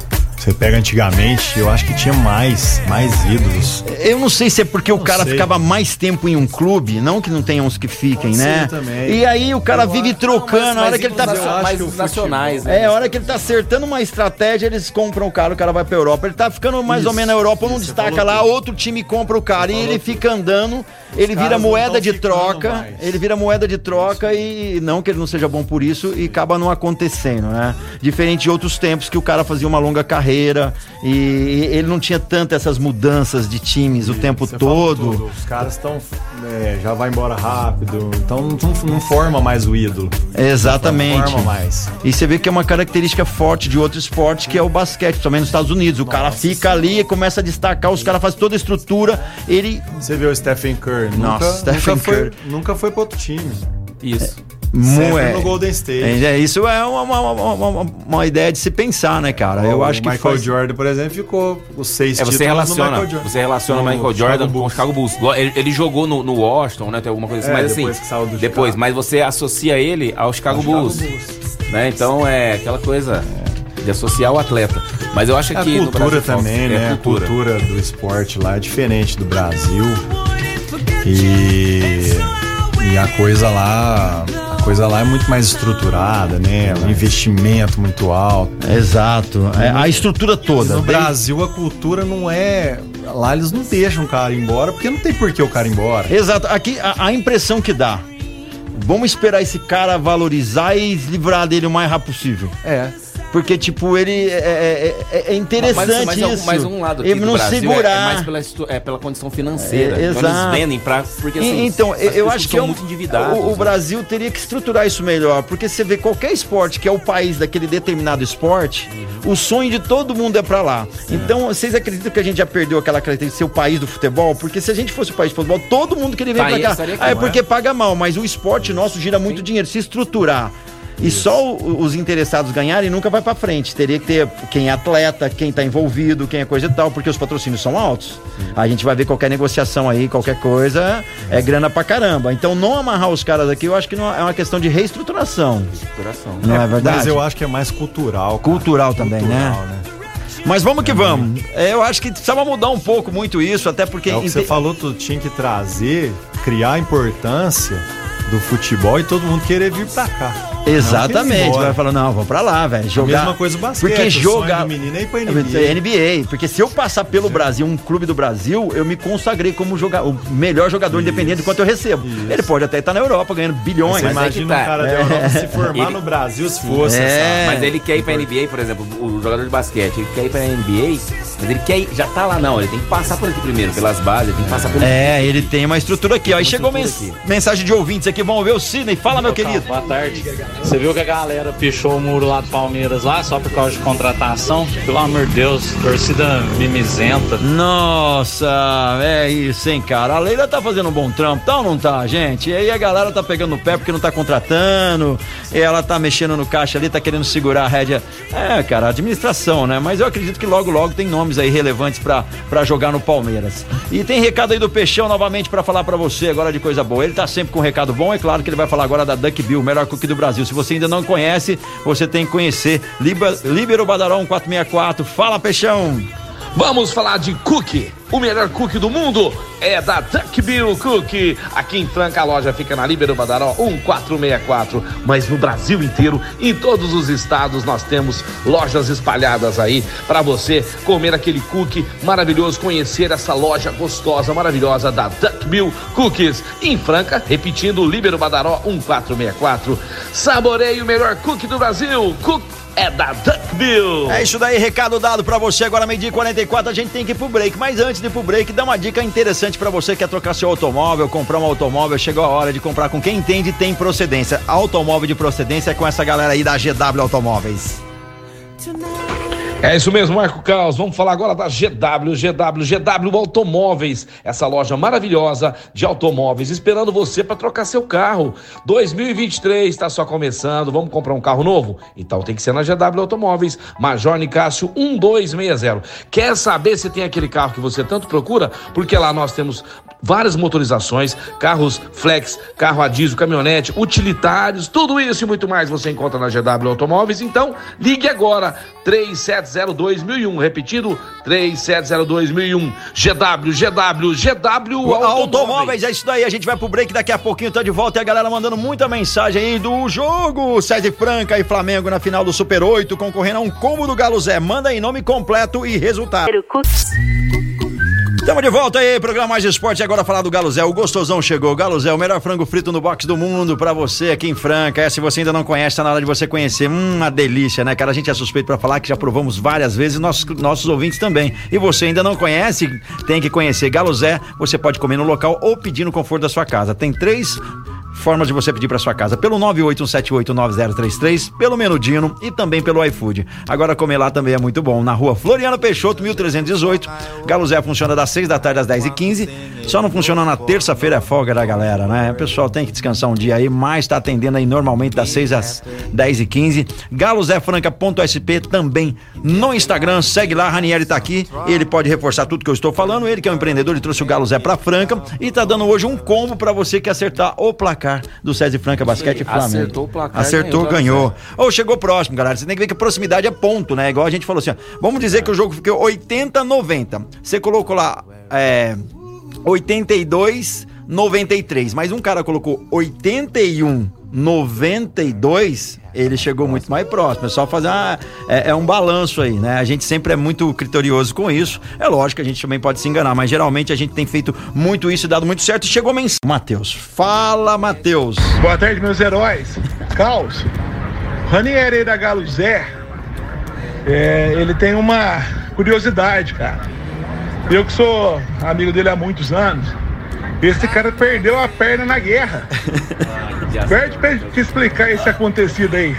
Você pega antigamente, eu acho que tinha mais, mais ídolos. Eu não sei se é porque o Não cara sei. ficava mais tempo em um clube, não que não tenha uns que fiquem, Pode né? também. E aí o cara Eu vive acho- trocando, a hora que ele tá. mais o nacionais, né? É, a hora que ele tá acertando uma estratégia, eles compram o cara, o cara vai pra Europa. Ele tá ficando mais ou Isso, menos na Europa, não isso, destaca lá, tudo. outro time compra o cara e ele fica andando, ele vira não moeda de troca, mais. ele vira moeda de troca e não que ele não seja bom por isso e acaba não acontecendo, né? Diferente de outros tempos que o cara fazia uma longa carreira e ele não tinha tanto essas mudanças de times o tempo todo. tudo. Os caras estão. já vai embora rápido. Então não, não forma mais o ídolo. Exatamente. Não forma mais. E você vê que é uma característica forte de outro esporte, que é o basquete, também nos Estados Unidos. O cara fica ali e começa a destacar, os caras fazem toda a estrutura, ele. Você vê o Stephen Curry. Nossa, nunca, Stephen nunca, foi, Curry. nunca foi pro outro time. isso. Sempre Moe- no Golden State. É, é, isso é uma, uma, uma- uma- ideia de se pensar, né, cara? Eu o acho que Michael faz- Jordan, por exemplo, ficou os seis É, você títulos no relaciona, Michael Jordan. você relaciona o Michael Chicago Jordan com o Bulls. Chicago Bulls. Ele, ele jogou no, no Washington, né? Tem alguma coisa assim, É, mas assim. depois que saiu do depois, Chicago. mas você associa ele ao Chicago, Bulls, Né? Então é aquela coisa de associar o atleta. Mas eu acho É A que. no cultura também, é né? A cultura. cultura do esporte lá é diferente do Brasil. E, e a coisa lá. Coisa lá é muito mais estruturada, né? Um investimento muito alto. Exato. É, a estrutura toda. No desde- Brasil a cultura não é. Lá eles não deixam o cara ir embora, porque não tem por que o cara ir embora. Exato. Aqui a, a impressão que dá. Vamos esperar esse cara valorizar e livrar dele o mais rápido possível. É. Porque, tipo, ele é, é- é- é interessante Mas, mas, é um- isso. mas um lado aqui ele não Brasil é- segurar. É, mais pela, é pela condição financeira. É, então exato. eles vendem pra. Porque assim, E- então, eu acho que é um- o, o né? Brasil teria que estruturar isso melhor, porque você vê qualquer esporte que é o país daquele determinado esporte, Uhum. o sonho de todo mundo é pra lá. Então, vocês acreditam que a gente já perdeu aquela característica de ser o país do futebol? Porque se a gente fosse o país do futebol, todo mundo queria vir Tá, pra cá. Ah, é porque paga mal, mas o esporte nosso gira muito dinheiro. Se estruturar e só o- os interessados ganharem, nunca vai pra frente. Teria que ter quem é atleta, quem tá envolvido, quem é coisa e tal, porque os patrocínios são altos. A gente vai ver qualquer negociação aí, qualquer coisa, é grana pra caramba. Então não amarrar os caras aqui, eu acho que não é uma questão de reestruturação. Coração. Não é, verdade? Mas eu acho que é mais cultural. cara. Cultural também, né? Cultural, né? Mas vamos que vamos. É, eu acho que precisava mudar um pouco muito isso, até porque. É o que você falou, tu tinha que trazer, criar a importância do futebol e todo mundo querer vir pra cá. Exatamente. Vai falar, não, vamos pra lá, velho. A Jogar. mesma coisa o basquete. Porque jogar. menino é ir pra NBA. NBA. Porque se eu passar pelo Brasil, um clube do Brasil, eu me consagrei como joga... o melhor jogador independente do quanto eu recebo. Isso. Ele pode até estar na Europa ganhando bilhões. Mas é imagina que tá. um cara da Europa se formar Ele- no Brasil se fosse, É. sabe? Mas ele quer ir pra NBA, por exemplo, o jogador de basquete, ele quer ir pra NBA, mas ele quer ir, já tá lá não, ele tem que passar por aqui primeiro, pelas bases, ele tem que passar pelo. É, ele tem uma estrutura aqui, ó. E chegou mens- aqui. mensagem de ouvintes aqui. Vamos ver o Sidney. Fala, meu querido. Boa tarde. Você viu que a galera pichou o muro lá do Palmeiras lá só por causa de contratação? Pelo amor de Deus, torcida mimizenta. Nossa, é isso, hein, cara. A Leila tá fazendo um bom trampo, tá ou não tá, gente? E aí a galera tá pegando no pé porque não tá contratando, e ela tá mexendo no caixa ali, tá querendo segurar a rédea. É, cara, administração, né? Mas eu acredito que logo, logo tem nomes aí relevantes pra jogar no Palmeiras. E tem recado aí do Peixão novamente pra falar pra você agora de coisa boa. Ele tá sempre com um recado bom, é claro que ele vai falar agora da Duck Bill, melhor cookie do Brasil. Se você ainda não conhece, você tem que conhecer. Liber, Libero Badarão 464. Fala, Peixão! Vamos falar de cookie. O melhor cookie do mundo é da Duck Bill Cookie. Aqui em Franca a loja fica na Libero Badaró 1464. Mas no Brasil inteiro, em todos os estados, nós temos lojas espalhadas aí para você comer aquele cookie maravilhoso, conhecer essa loja gostosa, maravilhosa da Duck Bill Cookies. Em Franca, repetindo, Libero Badaró 1464. Saboreie o melhor cookie do Brasil. Cookie é da Duckbill. É isso daí, recado dado pra você. Agora, meio-dia 44, a gente tem que ir pro break. Mas antes de ir pro break, dá uma dica interessante pra você que quer trocar seu automóvel, comprar um automóvel. Chegou a hora de comprar com quem entende e tem procedência. Automóvel de procedência é com essa galera aí da GW Automóveis. É isso mesmo, Marco Caos. Vamos falar agora da GW, GW, GW Automóveis, essa loja maravilhosa de automóveis, esperando você para trocar seu carro. 2023 está só começando. Vamos comprar um carro novo? Então tem que ser na GW Automóveis, Major Nicásio 1260. Quer saber se tem aquele carro que você tanto procura? Porque lá nós temos várias motorizações, carros flex, carro a diesel, caminhonete, utilitários, tudo isso e muito mais você encontra na GW Automóveis. Então, ligue agora 3702.001, repetindo 3702.001. GW, GW, GW Automóveis. Automóveis, é isso daí. A gente vai pro break daqui a pouquinho, tá de volta e a galera mandando muita mensagem aí do jogo César Franca e Flamengo na final do Super 8, concorrendo a um combo do Galo Zé. Manda aí nome completo e resultado. Estamos de volta aí, programa Mais Esporte. Agora falar do Galo Zé. O gostosão chegou. Galo Zé, o melhor frango frito no box do mundo pra você aqui em Franca. É, se você ainda não conhece, tá na hora de você conhecer. Hum, uma delícia, né, cara? A gente é suspeito pra falar que já provamos várias vezes, nossos, nossos ouvintes também. E você ainda não conhece, tem que conhecer. Galo Zé, você pode comer no local ou pedir no conforto da sua casa. Tem três formas de você pedir para sua casa pelo 981789033, pelo Menudino e também pelo iFood. Agora comer lá também é muito bom. Na rua Floriano Peixoto, 1318. Galo Zé funciona das 6 da tarde às 10 e 15 Só não funciona na terça-feira, é folga da galera, né? O pessoal tem que descansar um dia aí, mas tá atendendo aí normalmente das 6 às 10 e 15 galozefranca.sp também no Instagram. Segue lá, Ranieri tá aqui. Ele pode reforçar tudo que eu estou falando. Ele que é um empreendedor, ele trouxe o Galo Zé pra Franca e tá dando hoje um combo para você que acertar o placar do César Franca Basquete Flamengo. Acertou o placar. Acertou, ganhou. Ou oh, chegou próximo, galera. Você tem que ver que a proximidade é ponto, né? Igual a gente falou assim, ó, vamos dizer que o jogo ficou 80 90. Você colocou lá é 82 93, mas um cara colocou 81 92, ele chegou muito mais próximo. É só fazer uma, é, é, um balanço aí, né? A gente sempre é muito criterioso com isso. É lógico que a gente também pode se enganar, mas geralmente a gente tem feito muito isso e dado muito certo. E chegou a mensagem. Matheus, fala, Matheus. Boa tarde, meus heróis. Caos. Ranieri da Galo Zé, é, ele tem uma curiosidade, cara. Eu que sou amigo dele há muitos anos. Esse cara perdeu a perna na guerra. Pede pra te explicar esse acontecido aí.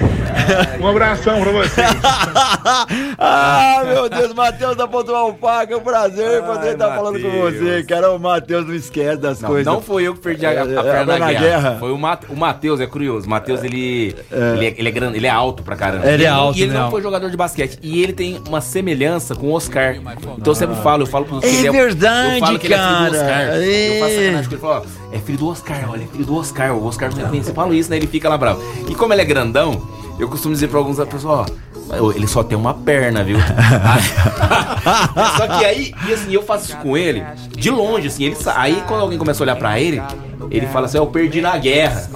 Um abração pra vocês. ah, meu Deus, Matheus da Pontual Paca, é um prazer poder estar falando com você, cara. O Matheus não esquece das não, coisas. Não foi eu que perdi a, a, a é, perna na, guerra. guerra. Foi o, Mat, o Matheus, é curioso. O Matheus, ele, é. ele, é, ele, é grande, ele é alto pra caramba. Ele, é alto, E ele não. não foi jogador de basquete. E ele tem uma semelhança com o Oscar. Então eu sempre falo, eu falo pro é ele é, verdade, eu falo que cara. Ele é filho do Oscar. É. Eu faço sacanagem porque ele falou, ó, é filho do Oscar, olha, é filho do Oscar. O Oscar não reconhece. Eu falo isso, né? Ele fica lá bravo. E como ele é grandão, eu costumo dizer pra alguns pessoas, ó, ele só tem uma perna, viu? só que aí, e assim, eu faço isso com ele de longe, assim, ele aí quando alguém começa a olhar pra ele, ele fala assim, eu perdi na guerra.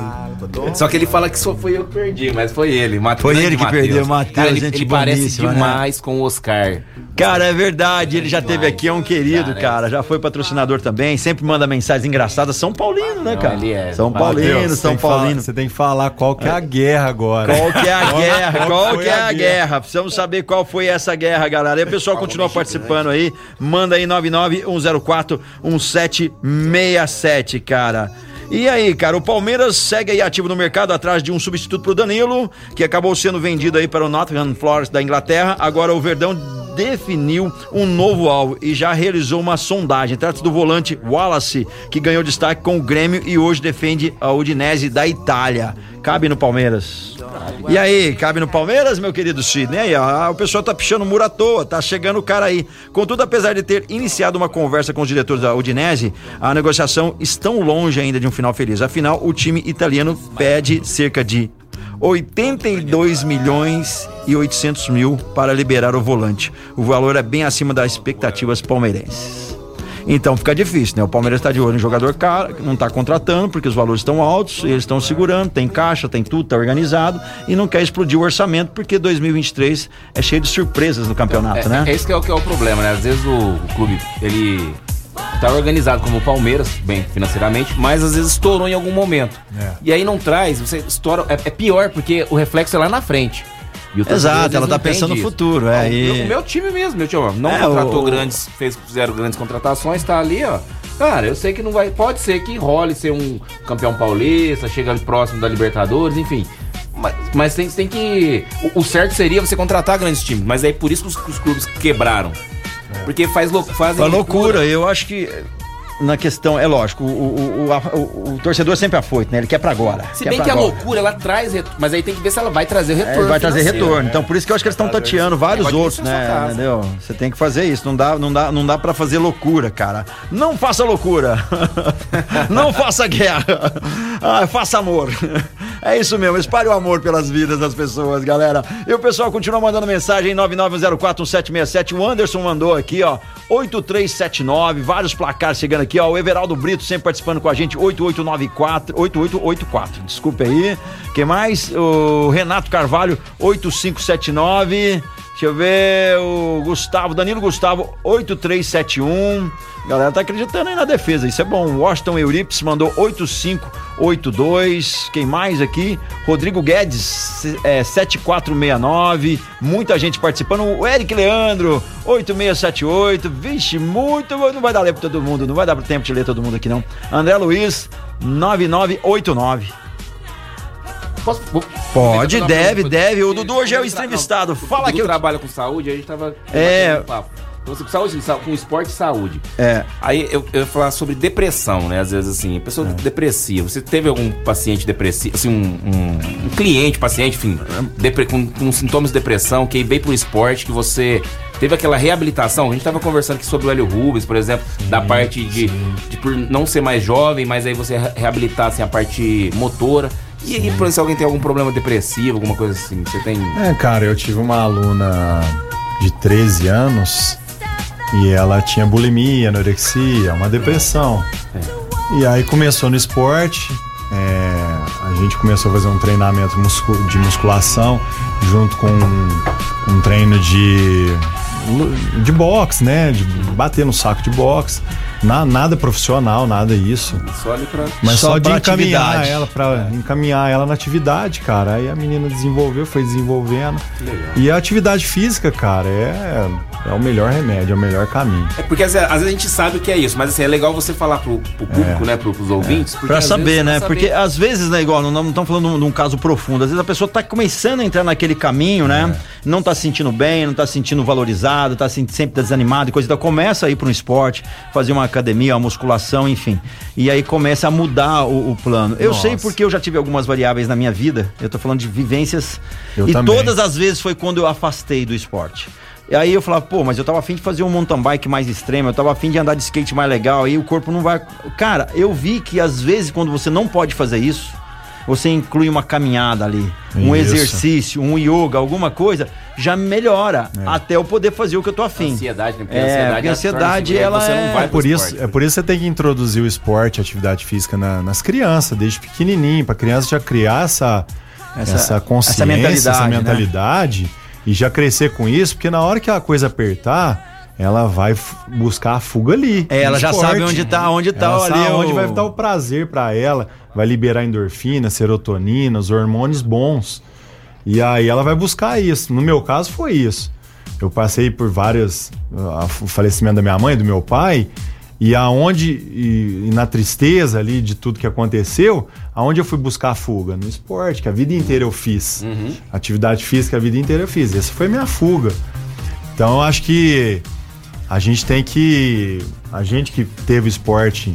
Só que ele fala que só foi eu que perdi, mas foi ele. Mateus, foi ele que Mateus. perdeu, Matheus. Ele, ele parece né? demais né? com o Oscar. Cara, é verdade, ele já teve aqui, é um querido, cara. Já foi patrocinador também, sempre manda mensagens engraçadas. São Paulino, né, cara? ele é. São Paulino, São Paulino. Você tem que falar qual que é a guerra agora. Qual que é a guerra? Qual que é a guerra? Precisamos saber qual foi essa guerra, galera. E o pessoal continua participando aí. Manda aí 99104 1767, cara. E aí, cara, o Palmeiras segue aí ativo no mercado atrás de um substituto pro Danilo, que acabou sendo vendido aí para o Nottingham Forest da Inglaterra. Agora o Verdão definiu um novo alvo e já realizou uma sondagem. Trata-se do volante Wallace, que ganhou destaque com o Grêmio e hoje defende a Udinese da Itália. Cabe no Palmeiras. E aí, cabe no Palmeiras, meu querido Sidney? Aí, ó, o pessoal tá pichando muro à toa, tá chegando o cara aí. Contudo, apesar de ter iniciado uma conversa com os diretores da Udinese, a negociação estão longe ainda de um final feliz. Afinal, o time italiano pede cerca de 82 milhões e 800 mil para liberar o volante. O valor é bem acima das expectativas palmeirenses. Então fica difícil, né? O Palmeiras está de olho em jogador caro, não está contratando porque os valores estão altos, eles estão segurando, tem caixa, tem tudo, tá organizado e não quer explodir o orçamento porque 2023 é cheio de surpresas no campeonato, é, né? É esse que é o, que é o problema, né? Às vezes o, o clube, ele tá organizado como o Palmeiras, bem financeiramente, mas às vezes estourou em algum momento. É. E aí não traz, você estoura, é, é pior porque o reflexo é lá na frente. E Exato, ela tá pensando no isso. futuro, Não, é. o e- meu- O meu time mesmo, meu time, ó, não É, contratou o- grandes, fez, fizeram grandes contratações, tá ali, ó. Cara, eu sei que não vai. Pode ser que role ser um campeão paulista, chega ali próximo da Libertadores, enfim. Mas, mas tem, tem que. O, o certo seria você contratar grandes times, mas é por isso que os, os clubes quebraram. Porque faz lou- fazem Uma loucura, eu acho que na questão, é lógico, o, o, o, a- o- o torcedor sempre é afoito, né? Ele quer pra agora. Se bem pra que a agora. loucura, ela traz retorno. Mas aí tem que ver se ela vai trazer É, retorno. vai trazer retorno. né? Então, por isso que eu acho que eles estão tateando vários outros, né? Entendeu? Você tem que fazer isso. Não dá, não dá, não dá para fazer loucura, cara. Não faça loucura. não faça guerra. Ah, faça amor. É isso mesmo. Espalhe o amor pelas vidas das pessoas, galera. E o pessoal continua mandando mensagem 99041767. O Anderson mandou aqui, ó, 8379. Vários placares chegando aqui, ó. O Everaldo Brito sempre participando com a gente, 8894, 8884. Desculpe aí. Quem mais? O Renato Carvalho, 8579. Deixa eu ver, o Gustavo, Danilo Gustavo, 8371. Galera tá acreditando aí na defesa, isso é bom. Washington Euripides mandou 8582. Quem mais aqui? Rodrigo Guedes, é, 7469. Muita gente participando. O Eric Leandro, 8678. Vixe, muito. Não vai dar ler pra todo mundo, não vai dar tempo de ler todo mundo aqui não. André Luiz, 9989. Posso, vou- Pode, vou- deve, deve. O Dudu hoje é o Não, entrevistado. o Fala Dudu que eu. trabalha com saúde, a gente tava É. um papo. Então, assim, com saúde, sa- com esporte e saúde. É. Aí eu, eu ia falar sobre depressão, né? Às vezes assim, a pessoa É. depressiva. Você teve algum paciente depressivo, assim, um, um- um cliente, paciente, enfim, depre- com, com sintomas de depressão, que veio pro esporte, que você teve aquela reabilitação? A gente tava conversando aqui sobre o Hélio Rubens, por exemplo, da parte de, de por não ser mais jovem, mas aí você re- reabilitar assim, a parte motora. E aí, por exemplo, se alguém tem algum problema depressivo, alguma coisa assim, você tem. É, cara, eu tive uma aluna de 13 anos e ela tinha bulimia, anorexia, uma depressão. E aí começou no esporte, é, a gente começou a fazer um treinamento de musculação junto com um, um treino de, de boxe, né? De bater no saco de boxe. Na- nada profissional, nada isso. Só ali pra. Mas só, Só de encaminhar atividade. ela para encaminhar ela na atividade, cara. Aí a menina desenvolveu, foi desenvolvendo. E a atividade física, cara, é, é o melhor remédio, é o melhor caminho. É porque às vezes, a gente sabe o que é isso, mas assim, é legal você falar pro, pro público, né? Pro, pros ouvintes. porque Pra às saber, vezes né? pra Porque saber. às vezes, né, igual, não estamos falando de um- caso profundo, às vezes a pessoa tá começando a entrar naquele caminho, né? Não tá se sentindo bem, não tá se sentindo valorizado, tá se- sempre desanimado e coisa, então começa a ir para um esporte, fazer uma academia, uma musculação, enfim. E aí começa a mudar o, o plano. Eu sei Nossa. porque eu já tive algumas variáveis na minha vida, eu tô falando de vivências, Eu e também. todas as vezes foi quando eu afastei do esporte. E aí eu falava, pô, mas eu tava afim de fazer um mountain bike mais extremo, eu tava afim de andar de skate mais legal, aí o corpo não vai. Cara, eu vi que às vezes quando você não pode fazer isso, você inclui uma caminhada ali, um Isso. exercício, um yoga, alguma coisa, já melhora É. até eu poder fazer o que eu tô afim. Ansiedade, né? Porque É, a ansiedade, porque a ansiedade, ela você não é- vai É por, isso, esporte. é por isso que você tem que introduzir o esporte, a atividade física na- nas crianças, desde pequenininho, pra criança já criar essa, Essa- essa, consciência, essa mentalidade, essa né? E já crescer com isso, porque na hora que a coisa apertar, ela vai buscar a fuga ali. É, ela já sabe onde tá, onde tá ela ali sabe o- onde vai dar o prazer pra ela, vai liberar endorfina, serotonina, os hormônios bons. E aí ela vai buscar isso. No meu caso foi isso. Eu passei por várias. ah, O falecimento da minha mãe, do meu pai. E aonde, e, e na tristeza ali de tudo que aconteceu, aonde eu fui buscar a fuga? No esporte, que a vida inteira eu fiz. Uhum. Atividade física a vida inteira eu fiz. Essa foi minha fuga. Então eu acho que a gente tem que. A gente que teve esporte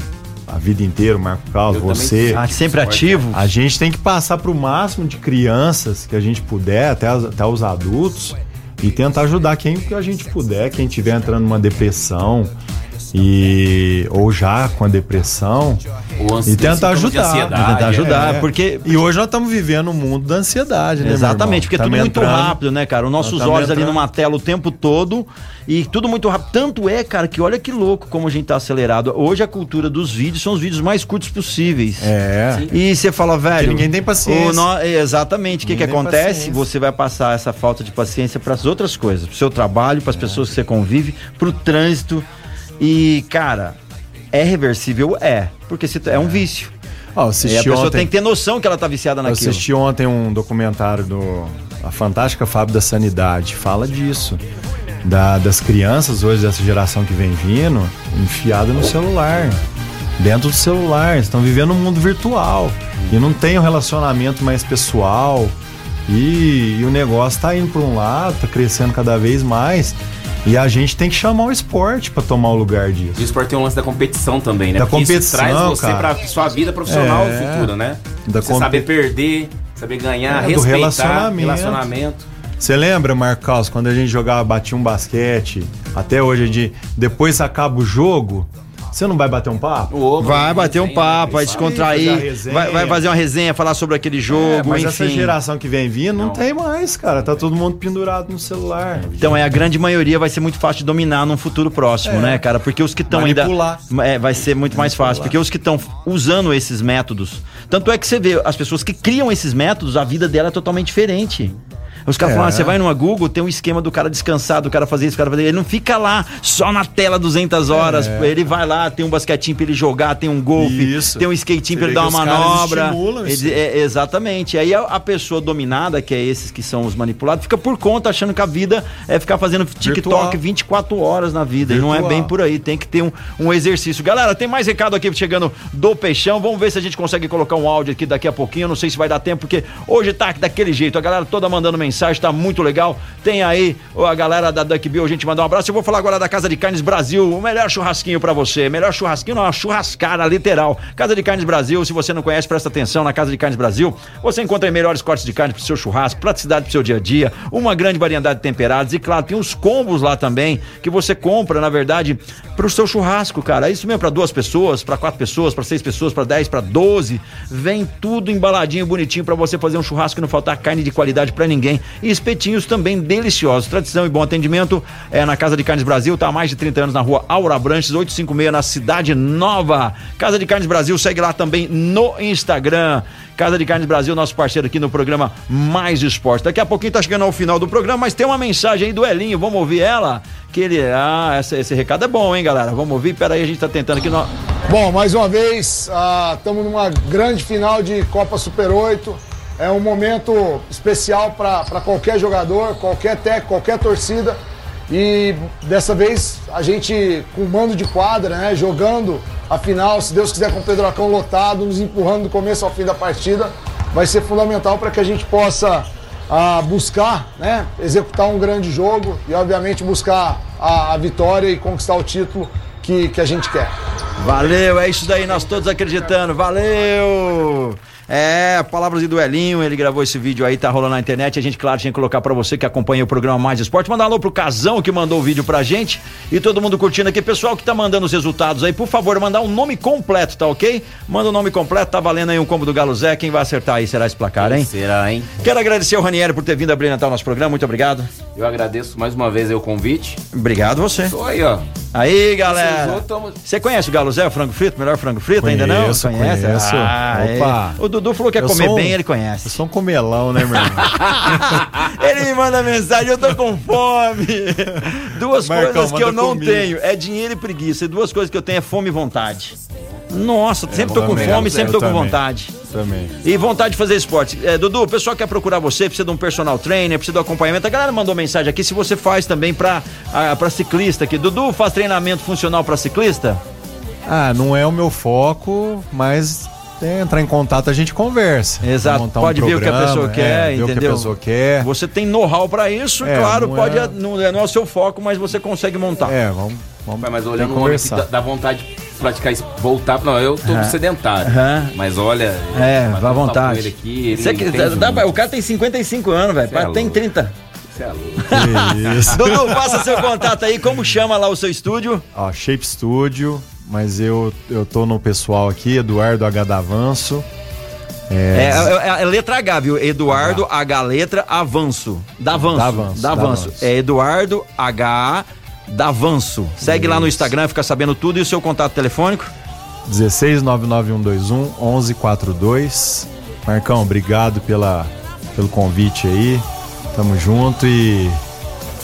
a vida inteira, o Marco Carlos, Eu você. Ah, sempre ativo. A gente tem que passar para o máximo de crianças que a gente puder, até, até os adultos, e tentar ajudar quem que a gente puder, quem estiver entrando numa depressão. E, ou já com a depressão e tentar ajudar, ansiedade, e tentar é. ajudar, É. porque e hoje nós estamos vivendo um mundo da ansiedade, né? Exatamente, porque é tudo muito entrando- rápido, né, cara? Os nossos olhos ali numa tela o tempo todo e tudo muito rápido. Tanto é, cara, que olha que louco como a gente tá acelerado. Hoje a cultura dos vídeos são os vídeos mais curtos possíveis. É. E você fala, velho. Porque ninguém tem paciência. no- Exatamente. O que, que acontece? paciência. Você vai passar essa falta de paciência para as outras coisas, pro seu trabalho, para as pessoas que você convive, pro trânsito. E, cara, é reversível? É. Porque se, é um vício. Ó, eu E a assisti pessoa ontem- tem que ter noção que ela tá viciada Eu naquilo. assisti ontem um documentário do a fantástica Fábio da Sanidade, fala disso. Da- das crianças hoje, dessa geração que vem vindo, enfiada no celular. Dentro do celular, estão vivendo um mundo virtual. E não tem um relacionamento mais pessoal. E, e o negócio tá indo para um lado, tá crescendo cada vez mais. E a gente tem que chamar o esporte para tomar o lugar disso. E o esporte tem um lance da competição também, né? Da Porque competição, isso traz você pra sua vida profissional É. futura, né? Da você compe- saber perder, saber ganhar, É, do respeitar, relacionamento. relacionamento. Você lembra, Marcos, quando a gente jogava, batia um basquete, até hoje a gente, depois acaba o jogo, você não vai bater um papo? Vai bater um papo, vai fazer a descontrair, resenha. vai, vai fazer uma resenha, falar sobre aquele É, jogo, mas enfim. essa geração que vem vindo não, tem mais, cara. Tá todo mundo pendurado no celular. Então é a grande maioria vai ser muito fácil de dominar num futuro próximo, É. né, cara? Porque os que estão ainda é, vai ser muito mais fácil, porque os que estão usando esses métodos, tanto é que você vê as pessoas que criam esses métodos, a vida dela é totalmente diferente. Os caras É. falam, ah, você vai numa Google, tem um esquema do cara descansar, do cara fazer isso, do cara fazer. Ele não fica lá só na tela 200 horas. É. Ele vai lá, tem um basquetinho pra ele jogar, tem um golfe, Isso. tem um skatinho pra ele dar uma manobra. Ele- é, exatamente. Aí a, a pessoa dominada, que é esses que são os manipulados, fica por conta achando que a vida é ficar fazendo TikTok Virtual. 24 horas na vida. E não é Virtual. bem por aí. Tem que ter um, um exercício. Galera, tem mais recado aqui chegando do Peixão. Vamos ver se a gente consegue colocar um áudio aqui daqui a pouquinho. Eu não sei se vai dar tempo, porque hoje tá daquele jeito. A galera toda mandando mensagem, tá muito legal. Tem aí a galera da Duck Bill, a gente mandar um abraço. Eu vou falar agora da Casa de Carnes Brasil, o melhor churrasquinho pra você. Melhor churrasquinho, não, uma churrascara, literal. Casa de Carnes Brasil, se você não conhece, presta atenção na Casa de Carnes Brasil. Você encontra melhores cortes de carne pro seu churrasco, praticidade pro seu dia a dia, uma grande variedade de temperados e, claro, tem uns combos lá também que você compra, na verdade, pro seu churrasco, cara. É isso mesmo, pra duas pessoas, pra quatro pessoas, pra seis pessoas, pra dez, pra doze. Vem tudo embaladinho, bonitinho pra você fazer um churrasco e não faltar carne de qualidade pra ninguém. E espetinhos também deliciosos. Tradição e bom atendimento é na Casa de Carnes Brasil, tá há mais de 30 anos na rua Aura Branches, 856, na Cidade Nova. Casa de Carnes Brasil, segue lá também no Instagram. Casa de Carnes Brasil, nosso parceiro aqui no programa Mais Esporte. Daqui a pouquinho tá chegando ao final do programa, mas tem uma mensagem aí do Elinho, vamos ouvir ela? Que ele. Ah, esse recado é bom, hein, galera? Vamos ouvir? Pera aí, a gente tá tentando aqui. No... Bom, mais uma vez, estamos numa grande final de Copa Super 8. É um momento especial para qualquer jogador, qualquer técnico, qualquer torcida. E dessa vez a gente com mando de quadra, né, jogando a final, se Deus quiser com o Pedrocão lotado, nos empurrando do começo ao fim da partida, vai ser fundamental para que a gente possa ah, buscar, né, executar um grande jogo e obviamente buscar a, a vitória e conquistar o título que, que a gente quer. Valeu, é isso daí, nós todos acreditando. Valeu! É, palavras do Elinho, ele gravou esse vídeo aí, tá rolando na internet. A gente, claro, tinha que colocar pra você que acompanha o programa Mais Esporte. Mandar um alô pro Casão que mandou o vídeo pra gente e todo mundo curtindo aqui. Pessoal que tá mandando os resultados aí, por favor, mandar um nome completo, tá ok? Manda o nome completo, tá valendo aí um combo do Galo Zé. Quem vai acertar aí será esse placar, hein? Será, hein? Quero agradecer ao Ranieri por ter vindo a brilhantar o nosso programa. Muito obrigado. Eu agradeço mais uma vez aí o convite. Obrigado você. Tô aí, ó. Aí, galera. Tamo- Você conhece o Galo Zé, o frango frito? Melhor frango frito? Ainda não? Conheço, conheço. Ah, é. Opa. O Dudu falou que ia Eu comer um- bem, ele conhece. Eu sou um comelão, né, meu irmão? Ele me manda mensagem, eu tô com fome. Duas Marcão, coisas que eu não comida. tenho é dinheiro e preguiça. E duas coisas que eu tenho é fome e vontade. Nossa, sempre tô com fome, sempre tô com vontade. Também. E vontade de fazer esporte. É, Dudu, o pessoal quer procurar você, precisa de um personal trainer, precisa do acompanhamento. A galera mandou mensagem aqui se você faz também pra, a, pra ciclista aqui. Dudu, faz treinamento funcional pra ciclista? Ah, não é o meu foco, mas é, entrar em contato a gente conversa. Exato. Um pode ver o que a programa, pessoa é, quer, ver o que a entendeu? pessoa quer. Você tem know-how pra isso, É, claro, não pode é- não é, não é o seu foco, mas você consegue montar. É, vamos, vamos Mas olhando conversar. dá, dá vontade de praticar isso, voltar. Não, eu tô Aham. sedentário. Aham. Mas olha. É, vá à vontade. Ele aqui, ele Você que- dá- o cara tem 55 anos, velho. É Tem louco. 30. Cê é louco. Que isso. Dudu, faça seu contato aí, como chama lá o seu estúdio? Ó, Shape Studio, mas eu, eu tô no pessoal aqui, Eduardo H. Davanço. É, é- é letra H, viu? Eduardo H letra Avanço. Davanço. Davanço, Davanço. É Eduardo H Davanço. Segue lá no Instagram, fica sabendo tudo e o seu contato telefônico? 1699121 1142. Marcão, obrigado pela, pelo convite aí. Tamo junto e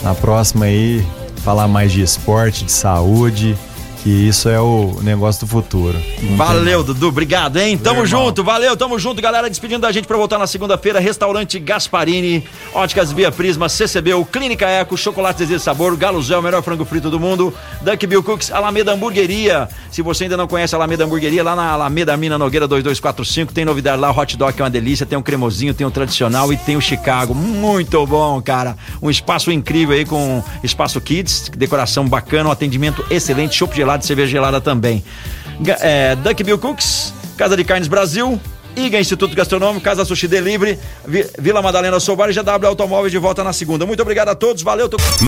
na próxima aí falar mais de esporte, de saúde, que isso é o negócio do futuro. Não Valeu, Dudu. Obrigado, hein? Tamo irmão. junto, valeu, tamo junto, galera. Despedindo da gente pra voltar na segunda-feira. Restaurante Gasparini, Óticas Via Prisma, CCB, Clínica Eco, Chocolates Zezé Sabor, Galo Zé, o melhor frango frito do mundo, Duck Bill Cooks, Alameda Hamburgueria. Se você ainda não conhece a Alameda Hamburgueria, lá na Alameda Mina Nogueira 2245, tem novidade lá, o hot dog é uma delícia, tem o cremosinho, tem o tradicional e tem o Chicago. Muito bom, cara. Um espaço incrível aí com espaço kids, decoração bacana, um atendimento excelente, chopp gelado e cerveja gelada também. É, Duck Bill Cooks, Casa de Carnes Brasil, IGA Instituto Gastronômico, Casa Sushi Delivery, Vi- Vila Madalena Sobar e GW Automóveis de volta na segunda. Muito obrigado a todos, valeu. tô-